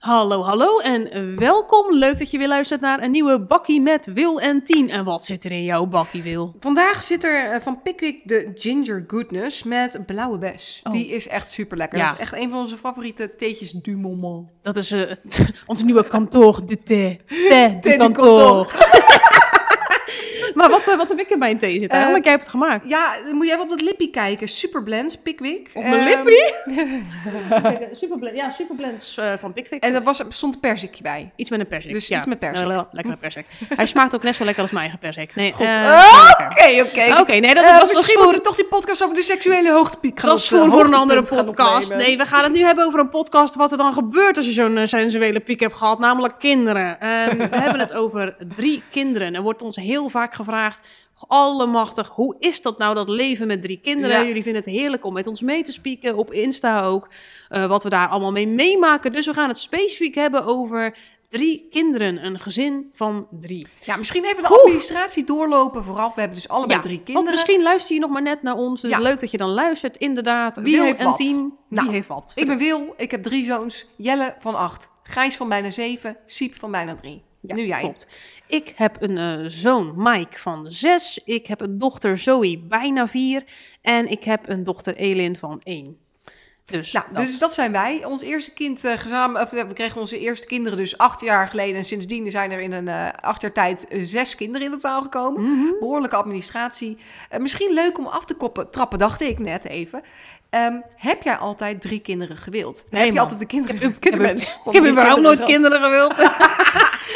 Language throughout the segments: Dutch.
Hallo, hallo en welkom. Leuk dat je weer luistert naar een nieuwe bakkie met Wil en Tien. En wat zit er in jouw bakkie, Wil? Vandaag zit er eh, van Pickwick de Ginger Goodness met blauwe bes. Oh. Die is echt super lekker. Ja. Dat is echt een van onze favoriete theetjes du moment. Dat is eh, onze nieuwe kantoor de de Thee de kantoor. maar wat, eh, wat heb ik in mijn thee zitten? Eigenlijk, jij hebt het gemaakt. Ja, dan moet je even op dat lippie kijken. Super blends, Pickwick. Op mijn Ehm, lippie? Superblend, ja, Superblends eh, van Pickwick. En er was, er stond een perzikje bij. Iets met een persik. Dus ja. iets met persik. Ja, lekkere persik. Hij smaakt ook net zo lekker als mijn eigen persik. Nee, Goed. eh, lekker. Oké, oké. Oké, nee, dat, is misschien voor- moeten we toch die podcast over de seksuele hoogtepiek gaan Dat is voor, voor een andere podcast. Nee, we gaan het nu hebben over een podcast. Wat er dan gebeurt als je zo'n sensuele piek hebt gehad. Namelijk kinderen. Ehm, we hebben het over drie kinderen. Er wordt ons heel vaak gevraagd. Allemachtig, hoe is dat nou, dat leven met drie kinderen? Ja. Jullie vinden het heerlijk om met ons mee te spieken, op Insta ook. eh, wat we daar allemaal mee meemaken. Dus we gaan het specifiek hebben over drie kinderen. Een gezin van drie. Ja, misschien even de administratie doorlopen vooraf. We hebben dus allebei drie Want kinderen. misschien luister je nog maar net naar ons. Dus Ja. leuk dat je dan luistert. Inderdaad, Wie Wil heeft en wat? Tien, Nou, wie heeft wat? Ik ben Wil, ik heb drie zoons. Jelle van acht, Gijs van bijna zeven, Siep van bijna drie. Ja, nu jij. Klopt. Ik heb een eh, zoon, Mike, van zes. Ik heb een dochter, Zoe, bijna vier. En ik heb een dochter, Elin, van één. Dus, Nou, dat. dus dat zijn wij. Ons eerste kind uh, gezamen, of, eh, we kregen onze eerste kinderen dus acht jaar geleden. En sindsdien zijn er in een acht jaar tijd zes kinderen in totaal gekomen. Mhm. Behoorlijke administratie. Misschien leuk om af te koppen, trappen, dacht ik net even. Ehm, heb jij altijd drie kinderen gewild? Nee, heb je altijd de kinderen, Ik heb- kinderwens? ik heb überhaupt nooit kinderen gewild.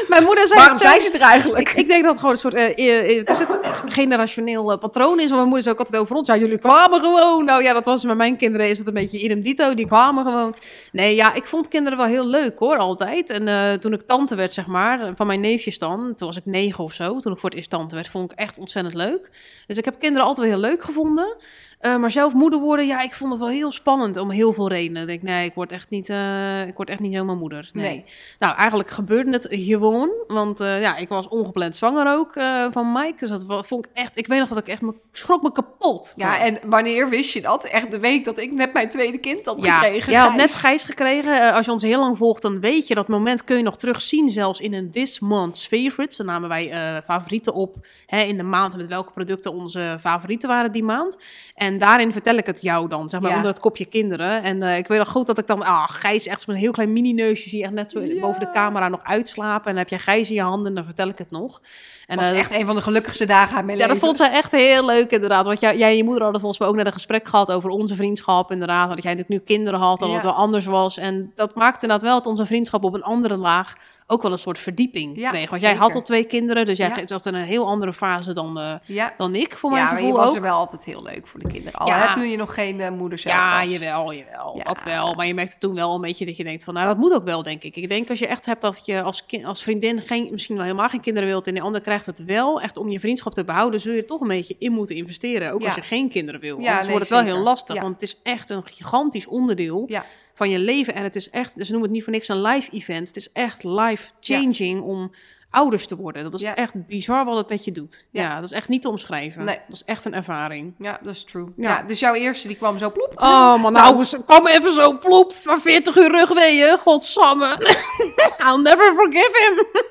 Mijn moeder zei Waarom het zijn ze er eigenlijk? Ik, ik denk dat het gewoon een soort eh, er zit een generationeel patroon is. Want mijn moeder zei ook altijd over ons. Ja, jullie kwamen gewoon. Nou ja, dat was met mijn kinderen is het een beetje idem dito. Die kwamen gewoon. Nee, ja, ik vond kinderen wel heel leuk hoor, altijd. En toen ik tante werd, zeg maar, van mijn neefjes dan. Toen was ik negen of zo. Toen ik voor het eerst tante werd, vond ik echt ontzettend leuk. Dus ik heb kinderen altijd wel heel leuk gevonden. Eh, maar zelf moeder worden, ja, ik vond het wel heel spannend om heel veel redenen. Ik denk, nee, ik word echt niet, eh, ik word echt niet zomaar moeder. Nee. Nee. Nou, eigenlijk gebeurde het gewoon. Want eh, ja, ik was ongepland zwanger ook van Mike. Dus dat vond ik echt, ik weet nog dat ik echt, me, schrok me kapot. Ja, en wanneer wist je dat? Echt de week dat ik net mijn tweede kind had ja, gekregen. had Gijs. net Gijs gekregen. Als je ons heel lang volgt, dan weet je dat moment kun je nog terugzien. Zelfs in een This Month's Favorites. Dan namen wij favorieten op hè, in de maand met welke producten onze favorieten waren die maand. En daarin vertel ik het jou dan, zeg maar, Ja. onder het kopje kinderen. En eh, ik weet nog goed dat ik dan, ah, Gijs echt met een heel klein mini-neusje, zie je echt net zo Ja. boven de camera nog uitslapen. En dan heb je Gijs in je handen en dan vertel ik het nog. En Dat was eh, echt een van de gelukkigste dagen uit mijn ja, dat vond zij echt heel leuk inderdaad. Want jij, jij en je moeder hadden volgens mij ook net een gesprek gehad over onze vriendschap inderdaad. Dat jij natuurlijk nu kinderen had en dat Ja. het wel anders was. En dat maakte inderdaad wel dat onze vriendschap op een andere laag ook wel een soort verdieping Ja, kreeg. Want jij had al twee kinderen, dus jij Ja. zat in een heel andere fase dan, eh, Ja, dan ik voor mijn ja maar je gevoel was er wel altijd heel leuk voor de kinderen. Al Ja. hè, toen je nog geen eh, moeder zelf Ja, was. jawel, jawel. Ja. Dat wel. Maar je merkte toen wel een beetje dat je denkt van, nou, dat moet ook wel, denk ik. Ik denk als je echt hebt dat je als, kind, als vriendin geen, misschien wel helemaal geen kinderen wilt en de ander krijgt het wel, echt om je vriendschap te behouden, zul je er toch een beetje in moeten investeren. Ook als je geen kinderen wil. Ja, Anders nee, wordt het wel zeker. heel lastig, want het is echt een gigantisch onderdeel Ja, van je leven. En het is echt, dus ze noemen het niet voor niks een live event. Het is echt life changing om ouders te worden. Dat is Ja. echt bizar wat het met je doet. Ja. Ja. dat is echt niet te omschrijven. Nee. Dat is echt een ervaring. ja, dat is true. Ja. Ja. dus jouw eerste die kwam zo plop. Oh, man, nou, eens- kom even zo ploep van 40 uur rugweeën. Godsamme. I'll never forgive him.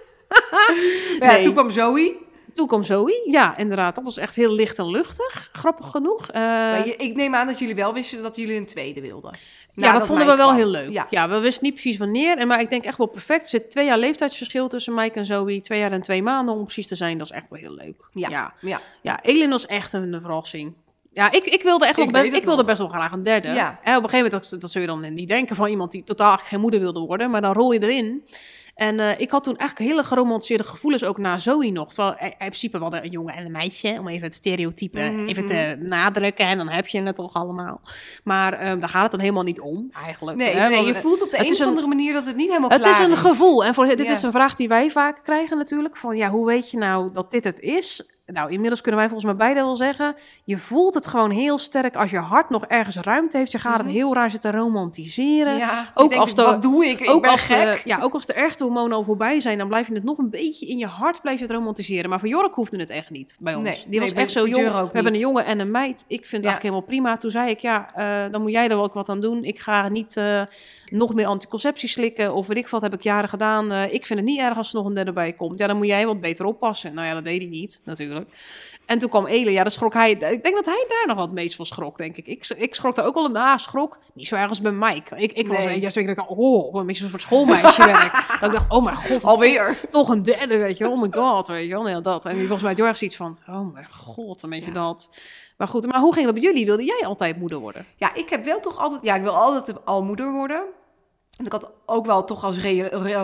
ja. Toen kwam Zoe. Toen kwam Zoe. Ja, inderdaad. Dat was echt heel licht en luchtig. Grappig genoeg. Eh, je- ik neem aan dat jullie wel wisten dat jullie een tweede wilden. Ja, dat Nadat vonden we wel kwam. heel leuk. Ja. Ja. we wisten niet precies wanneer. En, maar ik denk echt wel perfect. Er zit twee jaar leeftijdsverschil tussen Mike en Zoe. Twee jaar en twee maanden om precies te zijn. Dat is echt wel heel leuk. Ja. ja. ja. Ja, Elin was echt een verrassing. Ja, ik, ik wilde echt Ik wel best, ik wilde nog. best wel graag een derde. Ja. En op een gegeven moment, dat, dat zul je dan niet denken van iemand die totaal geen moeder wilde worden, maar dan rol je erin. En eh, ik had toen eigenlijk hele geromantiseerde gevoelens ook naar Zoe nog. Terwijl eh, in principe we hadden een jongen en een meisje, om even het stereotype Mhm. even te nadrukken. En dan heb je het toch allemaal. Maar eh, daar gaat het dan helemaal niet om, eigenlijk. Nee, hè, nee, want, je eh, voelt op de het een is of andere manier dat het niet helemaal het klaar is een gevoel. En voor, dit Ja. is een vraag die wij vaak krijgen natuurlijk. Van ja, hoe weet je nou dat dit het is? Nou, inmiddels kunnen wij volgens mij beide wel zeggen, je voelt het gewoon heel sterk als je hart nog ergens ruimte heeft. Je gaat het Mhm. heel raar zitten romantiseren. Ja, ook denk als de- wat doe ik? Ik ook ben als, gek. de, ja, ook als de ergste hormonen al voorbij zijn, dan blijf je het nog een beetje in je hart blijf je het romantiseren. Maar voor Jork hoefde het echt niet bij ons. Nee, Die nee, was echt zo jong. We hebben een jongen en een meid. Ik vind het Ja. eigenlijk helemaal prima. Toen zei ik, ja, eh, dan moet jij er wel ook wat aan doen. Ik ga niet eh, nog meer anticonceptie slikken of weet ik wat, heb ik jaren gedaan. Eh, ik vind het niet erg als er nog een derde bij komt. Ja, dan moet jij wat beter oppassen. Nou ja, dat deed hij niet, natuurlijk. En toen kwam Ele, ja, dat schrok hij. Ik denk dat hij daar nog wat meest van schrok, denk ik. Ik, ik schrok daar ook al een ah, schrok. Niet zo ergens bij Mike. Ik, ik was juist weet ik al, oh, een beetje een soort schoolmeisje ben ik. Dat ik dacht, oh mijn god, Alweer. toch een derde, weet je. Oh my god, weet je wel. Nee, dat. En die volgens mij Jorg iets van, oh mijn god, een beetje Ja. dat. Maar goed, maar hoe ging dat bij jullie? Wilde jij altijd moeder worden? Ja, ik heb wel toch altijd... Ja, ik wil altijd al moeder worden. En ik had ook wel toch als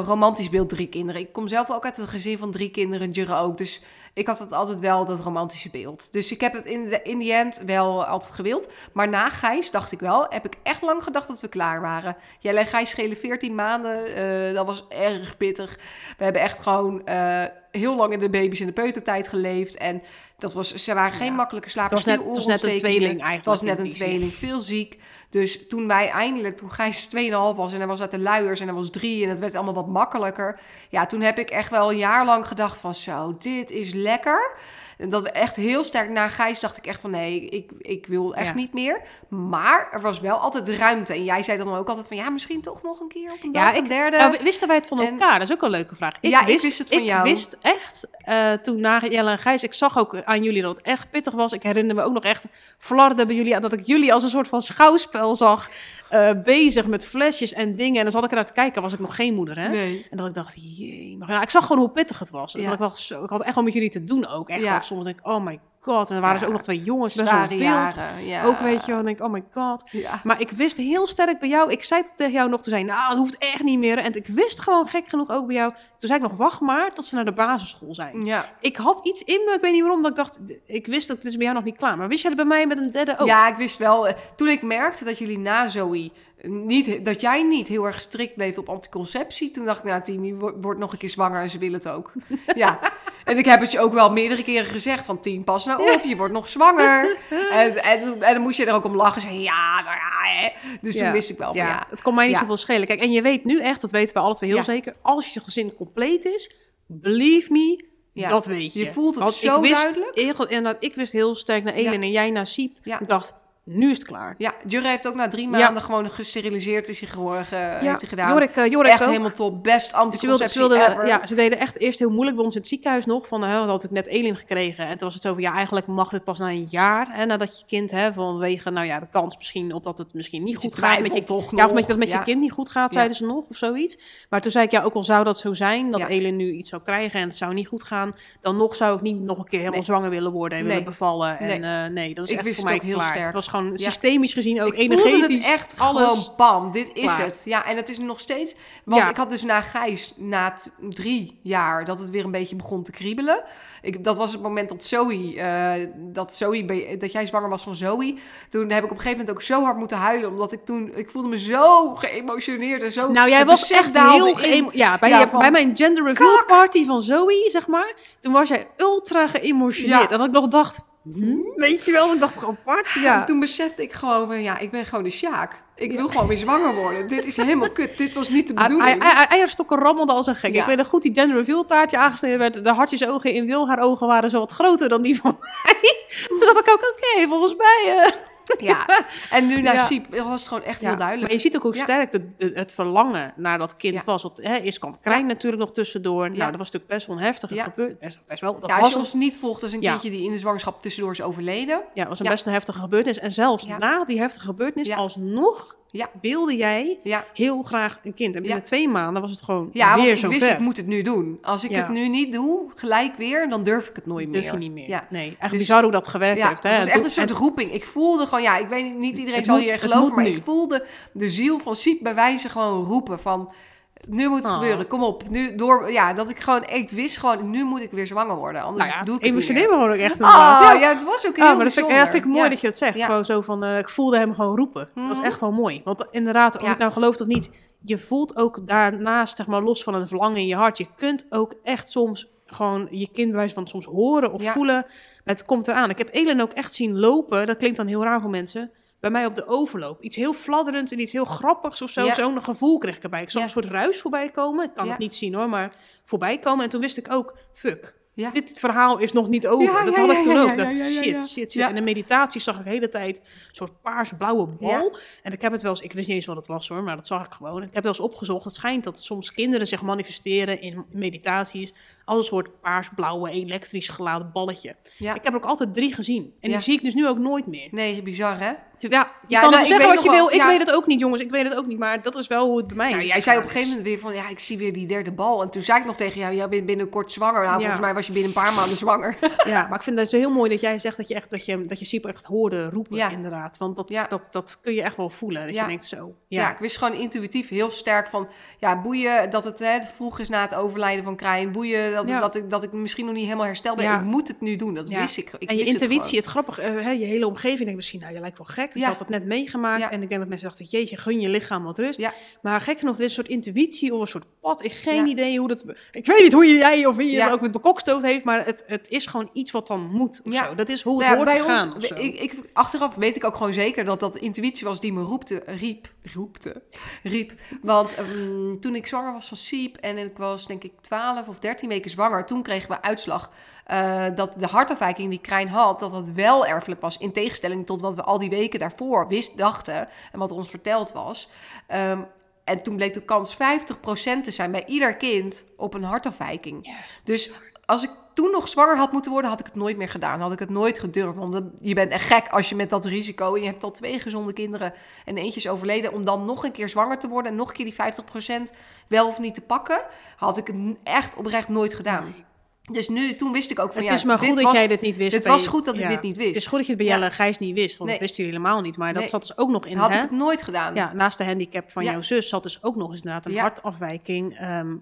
romantisch beeld drie kinderen. Ik kom zelf ook uit een gezin van drie kinderen, Jurre ook. Dus ik had het altijd wel, dat romantische beeld. Dus ik heb het in de, in the end wel altijd gewild. Maar na Gijs dacht ik wel, heb ik echt lang gedacht dat we klaar waren. Jij en Gijs schelen 14 maanden. eh, dat was erg pittig. We hebben echt gewoon eh, heel lang in de baby's in de peutertijd geleefd. En dat was, ze waren geen Ja. makkelijke slapers. Het was net- het was net een tweeling eigenlijk Het was net een tweeling, veel ziek. Dus toen wij eindelijk, toen Gijs 2,5 was en hij was uit de luiers en hij was drie en het werd allemaal wat makkelijker. Ja, toen heb ik echt wel een jaar lang gedacht van zo, dit is lekker. En dat we echt heel sterk na Gijs dacht ik echt van nee, ik, ik wil echt Ja. niet meer. Maar er was wel altijd ruimte. En jij zei dan ook altijd van ja, misschien toch nog een keer op een dag Ja, een derde. Nou, wisten wij het van En- elkaar? Dat is ook een leuke vraag. Ja, ik wist het van ik jou. wist echt, eh, toen na Jelle en Gijs, ik zag ook aan jullie dat het echt pittig was. Ik herinner me ook nog echt flarden bij jullie, dat ik jullie als een soort van schouwspel zag, eh, bezig met flesjes en dingen. En dan zat ik eruit te kijken, was ik nog geen moeder, hè? nee. En dat ik dacht, jee, maar nou, ik zag gewoon hoe pittig het was. En Ja. dat ik, dacht, zo, ik had echt wel met jullie te doen ook. Echt Ja. wel soms denk ik, oh my god. En er waren Ja. ze ook nog twee jongens, best wel wild. ja. Ook weet je wel, denk ik, oh my god. Ja. Maar ik wist heel sterk bij jou, ik zei tegen jou nog te zijn, nou, dat hoeft echt niet meer. En ik wist gewoon gek genoeg ook bij jou. Toen zei ik nog, wacht maar tot ze naar de basisschool zijn. Ja. Ik had iets in me, ik weet niet waarom, dat ik dacht, ik wist dat het is bij jou nog niet klaar. Maar wist jij dat bij mij met een derde ook? Ja, ik wist wel. eh, Toen ik merkte dat jullie na Zoe niet, dat jij niet heel erg strikt bleef op anticonceptie, toen dacht ik, nou, wo- wordt nog een keer zwanger en ze wil het ook. ja. En ik heb het je ook wel meerdere keren gezegd van Tien, pas nou op, je wordt nog zwanger. En, en, dan moest je er ook om lachen, zeggen, ja, nou ja, hè. Dus Ja. toen wist ik wel van ja. Het kon mij niet Ja. zoveel schelen. Kijk, en je weet nu echt, dat weten we alle twee heel zeker, als je gezin compleet is, believe me, dat weet je. Je voelt het Want zo ik wist, duidelijk. Heel, en ik wist heel sterk naar Elin en jij naar Siep. Ik dacht, nu is het klaar. Ja, Jurre heeft ook na drie Ja. maanden gewoon gesteriliseerd is hij geworden, ge- heeft hij gedaan. Jorik, eh, Jorik Echt ook. helemaal top, best Ze, anticonceptie ze, wilden, ever. ja, ze deden echt eerst heel moeilijk bij ons in het ziekenhuis nog. Van, we hadden natuurlijk net Elin gekregen. En toen was het zo van, ja, eigenlijk mag dit pas na een jaar. Hè, nadat je kind, hè, vanwege, nou ja, de kans misschien op dat het misschien niet Dat goed gaat. Met je, toch ja, of met, dat met Ja. je kind niet goed gaat, Ja. zeiden ze nog, of zoiets. Maar toen zei ik, ja, ook al zou dat zo zijn, dat Ja. Elin nu iets zou krijgen en het zou niet goed gaan. Dan nog zou ik niet nog een keer helemaal Nee. zwanger willen worden en Nee. willen bevallen. En Nee. nee, nee dat is Ik echt voor mij ook heel sterk. Het was gewoon Systemisch gezien, ook ik voelde energetisch. het echt alles. gewoon bam, dit is klaar. het. Ja, en het is nog steeds... Want ik had dus na Gijs, na drie jaar, dat het weer een beetje begon te kriebelen. Ik, dat was het moment dat Zoe, eh, dat Zoe, dat jij zwanger was van Zoe. Toen heb ik op een gegeven moment ook zo hard moeten huilen, omdat ik toen, ik voelde me zo geëmotioneerd en zo... Nou, jij was echt heel in. geëmo- Ja, bij, Ja, van- bij mijn gender reveal party van Zoe, zeg maar. Toen was jij ultra geëmotioneerd. Ja. Dat ik nog dacht, hm, weet je wel, ik dacht gewoon apart. Ja. En toen besefte ik gewoon van, ja, ik ben gewoon de Sjaak. Ik wil gewoon weer zwanger worden. Dit is helemaal kut. Dit was niet de Ei- bedoeling. ei- ei- Eierstokken rammelden als een gek. Ja. Ik weet nog goed, die gender reveal taartje aangesneden werd. De hartjesogen in Wil, haar ogen waren zo wat groter dan die van mij. Toen dacht ik ook, oké, volgens mij... eh, Ja, en nu naar Ja. Siep was het gewoon echt heel duidelijk. Maar je ziet ook hoe sterk de- het verlangen naar dat kind was. Want, hè, eerst kwam Krijn natuurlijk nog tussendoor. Nou, dat was natuurlijk best wel een heftige. Best, best wel, dat ja, als was je ons niet volgt, dat is een kindje die in de zwangerschap tussendoor is overleden. Ja, het was een best een heftige gebeurtenis. En zelfs na die heftige gebeurtenis, alsnog Ja. wilde jij Ja, heel graag een kind. En binnen Ja. twee maanden was het gewoon ja want weer ik zo wist, ver. ik moet het nu doen. Als ik Ja. het nu niet doe, gelijk weer, dan durf ik het nooit Durf meer. je niet meer. Ja. Nee, echt Dus- bizar hoe dat gewerkt Ja, heeft. Hè? het was echt een soort roeping. Ik voelde gewoon, ja, ik weet niet, niet iedereen Het zal moet- hier geloven, maar nu. ik voelde de ziel van Siep bij wijze gewoon roepen van, nu moet het Oh. gebeuren, kom op. Nu door, ja, dat ik gewoon, ik wist gewoon, nu moet ik weer zwanger worden, anders nou ja, doe ik het me gewoon ook echt inderdaad. Ah, Ja. ja, het was ook heel Ah, maar dat vind, ik, vind ik mooi Ja. dat je het zegt. Ja. Gewoon zo van, eh, ik voelde hem gewoon roepen. Dat is Mhm. echt wel mooi. Want inderdaad, of je het nou gelooft of niet, je voelt ook daarnaast, zeg maar, los van een verlangen in je hart, je kunt ook echt soms gewoon je kind bij van soms horen of voelen. Het komt eraan. Ik heb Elen ook echt zien lopen. Dat klinkt dan heel raar voor mensen. Bij mij op de overloop. Iets heel fladderends en iets heel grappigs of zo. Ja. Zo'n gevoel kreeg ik erbij. Ik zag Ja. een soort ruis voorbij komen. Ik kan Ja. het niet zien hoor, maar voorbij komen. En toen wist ik ook, fuck. Dit verhaal is nog niet over. Dat had ik toen ook. dat shit, shit, shit. En in meditatie zag ik de hele tijd een soort paars-blauwe bal. En ik heb het wel eens, ik wist niet eens wat het was hoor, maar dat zag ik gewoon. Ik heb het wel eens opgezocht. Het schijnt dat soms kinderen zich manifesteren in meditaties als een soort paars-blauwe, elektrisch geladen balletje. Ik heb er ook altijd drie gezien. En die zie ik dus nu ook nooit meer. Nee, bizar hè? Ja, je Ja, kan nou, zeggen weet wat je wel- wil. Ik ja. weet het ook niet, jongens. Ik weet het ook niet. Maar dat is wel hoe het bij mij Nou, jij zei op een gegeven moment weer van, ja, ik zie weer die derde bal. En toen zei ik nog tegen jou, jij bent binnenkort zwanger. Nou, Ja. volgens mij was je binnen een paar maanden zwanger. Ja, maar ik vind het zo heel mooi dat jij zegt dat je echt dat je, dat je Siep echt hoorde roepen, Ja. inderdaad. Want dat, Ja. dat, dat kun je echt wel voelen. Dat Ja. je denkt zo. Ja. Ja, ik wist gewoon intuïtief heel sterk van, ja, boeien dat het, hè, het vroeg is na het overlijden van Krijn. Boeien dat, Ja. dat, ik, dat ik misschien nog niet helemaal hersteld ben. Ja. Ik moet het nu doen, dat Ja. wist ik. ik en je wist het intuïtie, gewoon. het, grappige, eh, hè, je hele omgeving denkt misschien, nou, je lijkt wel gek. Je Ja. had het net meegemaakt. Ja. En ik denk dat mensen dachten, jeetje, gun je lichaam wat rust. Ja. Maar gek genoeg, dit is een soort intuïtie of een soort pad. Ik heb geen idee hoe dat... Ik weet niet hoe je jij of wie je het ook met bekokstoot heeft, maar het, het is gewoon iets wat dan moet of zo. Dat is hoe het Nou hoort te gaan ons, ik, ik, achteraf weet ik ook gewoon zeker dat dat intuïtie was die me roepte, riep, roepte, riep. Want ehm, toen ik zwanger was van Siep en ik was denk ik 12 of 13 weken zwanger, toen kregen we uitslag eh, dat de hartafwijking die Krijn had, dat dat wel erfelijk was. In tegenstelling tot wat we al die weken daarvoor wist, dachten en wat ons verteld was. Ehm, en toen bleek de kans 50% te zijn bij ieder kind op een hartafwijking. Yes. Dus als ik toen nog zwanger had moeten worden, had ik het nooit meer gedaan. Had ik het nooit gedurfd. Want je bent echt gek als je met dat risico... en je hebt al twee gezonde kinderen en eentje is overleden... om dan nog een keer zwanger te worden... en nog een keer die 50% wel of niet te pakken... had ik het echt oprecht nooit gedaan. Nee. Dus nu, toen wist ik ook van... Het ja, is maar goed dat was- jij dit niet wist. Het was goed dat ik dit niet Het is wist. goed dat je het bij Ja. Jelle en Gijs niet wist, want Nee. dat wisten jullie helemaal niet. Maar dat Nee. zat dus ook nog in, Had hè? ik het nooit gedaan. Ja, naast de handicap van jouw zus zat dus ook nog eens inderdaad een hartafwijking ehm,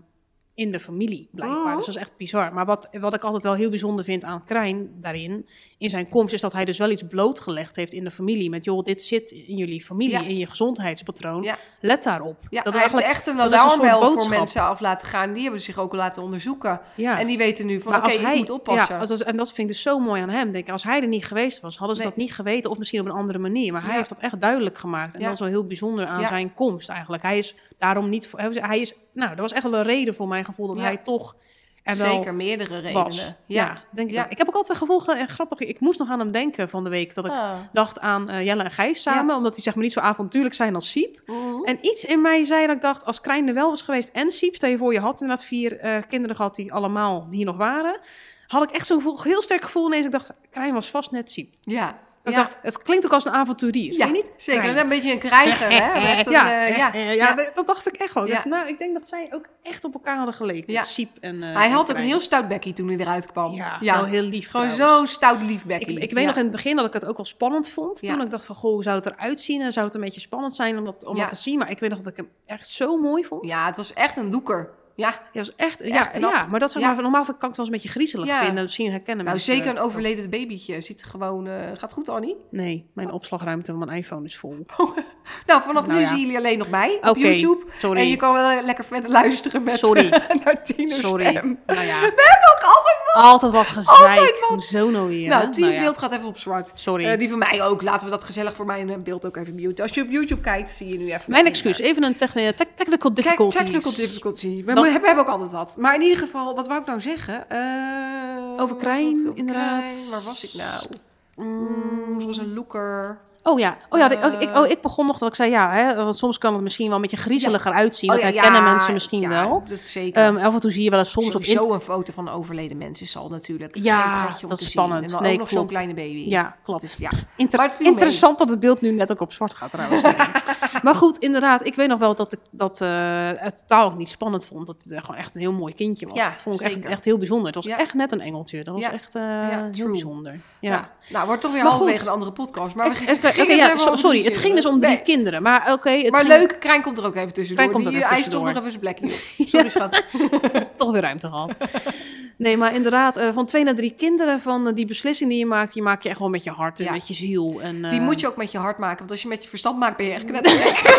in de familie, blijkbaar. Mhm. Dus dat is echt bizar. Maar wat, wat ik altijd wel heel bijzonder vind aan Krijn daarin, in zijn komst, is dat hij dus wel iets blootgelegd heeft in de familie. Met, joh, dit zit in jullie familie, Ja. in je gezondheidspatroon. Ja. Let daarop. Ja, dat hij heeft echt een alarmbel voor mensen af laten gaan. Die hebben zich ook laten onderzoeken. ja. En die weten nu van, oké, ik hij, moet oppassen. Ja, als- en dat vind ik dus zo mooi aan hem. Denk als hij er niet geweest was, hadden ze Nee. dat niet geweten. Of misschien op een andere manier. Maar hij heeft dat echt duidelijk gemaakt. En dat is wel heel bijzonder aan zijn komst eigenlijk. Hij is daarom niet... voor- Hij is, nou, dat was echt wel een reden voor mijn gevoel dat Ja. hij toch er wel Zeker meerdere redenen. was. Ja, denk ik Ja. Ik heb ook altijd het gevoel, ge- en grappig, ik moest nog aan hem denken van de week. Dat ik Ah. dacht aan eh, Jelle en Gijs samen. Omdat die zeg maar niet zo avontuurlijk zijn als Siep. Mhm. En iets in mij zei dat ik dacht, als Krijn er wel was geweest en Siep, stel je voor, je had inderdaad vier eh, kinderen gehad die allemaal hier nog waren, had ik echt zo'n heel sterk gevoel ineens. Ik dacht, Krijn was vast net Siep. Ja. Ik ja. dacht, het klinkt ook als een avonturier. ja, niet? zeker. Een beetje een krijger, hè? Ja, eh, ja, ja, ja, dat dacht ik echt wel. Nou, ik denk dat zij ook echt op elkaar hadden geleken. Ja. Siep en eh, Hij en had ook een heel stout bekkie toen hij eruit kwam. Ja, wel heel lief Gewoon trouwens. zo stout lief bekkie. ik weet nog in het begin dat ik het ook wel spannend vond. Ja. Toen ik dacht van, goh, hoe zou het eruit zien? En zou het een beetje spannend zijn om dat, om dat te zien? Maar ik weet nog dat ik hem echt zo mooi vond. Ja, het was echt een loeker. Ja, Ja, dat is echt, ja, knap. ja, maar dat Ja. normaal kan ik het wel eens een beetje griezelig Ja. vinden. Misschien herkennen nou mensen, zeker een eh, overleden babytje. Ziet gewoon... eh, gaat goed, Annie? Nee, mijn opslagruimte van mijn iPhone is vol. Nou, vanaf Nou nu zien jullie alleen nog mij op YouTube. sorry. En je kan wel lekker verder luisteren met Sorry. naar Tino's Sorry. stem. Nou ja, Ook altijd wat. altijd wat. Altijd wat. Hoezo nou weer? nou? Tino's ja. beeld gaat even op zwart. Sorry. Eh, die van mij ook. Laten we dat gezellig voor mijn eh, beeld ook even muten. Als je op YouTube kijkt, zie je nu even... Mijn excuus, even een techni- te- technical Kijk, difficulties. technical difficulty. We hebben, we hebben ook altijd wat. Maar in ieder geval, wat wou ik nou zeggen? Eh, Over Krijn, inderdaad. Krijn. Waar was ik nou? Mm, zoals een looker. Oh ja, oh, ja ik, ik, Eh. oh, ik begon nog dat ik zei ja, hè, want soms kan het misschien wel een beetje griezeliger uitzien. Oh dat ja, herkennen ja, mensen misschien wel. Dat zeker. Ehm, af en toe zie je wel eens soms op in... een foto van overleden mens is al natuurlijk Ja, dat is spannend. En Nee, ook nog zo'n kleine baby. Ja, klopt. Dus ja. Inter- interessant dat het beeld nu net ook op zwart gaat trouwens. maar goed, inderdaad. Ik weet nog wel dat ik dat eh, het totaal ook niet spannend vond. Dat het gewoon echt een heel mooi kindje was. Ja, dat vond ik echt, zeker. echt heel bijzonder. Het was Ja. echt net een engeltje. Dat was Ja. echt eh, heel bijzonder. Ja. Nou, wordt toch weer halverwege een andere podcast. Maar we ja, so- sorry, het ging dus om drie Nee. kinderen. Maar oké, het Maar ging leuk, Krijn komt er ook even tussendoor. Krijn komt er Die even eist toch tussendoor. nog even zijn plekje. Sorry, schat. toch weer ruimte gehad. Nee, maar inderdaad, eh, van twee naar drie kinderen, van eh, die beslissing die je maakt, die maak je echt gewoon met je hart en Ja. met je ziel. En, Die eh, moet je ook met je hart maken. Want als je met je verstand maakt, ben je echt knettergek.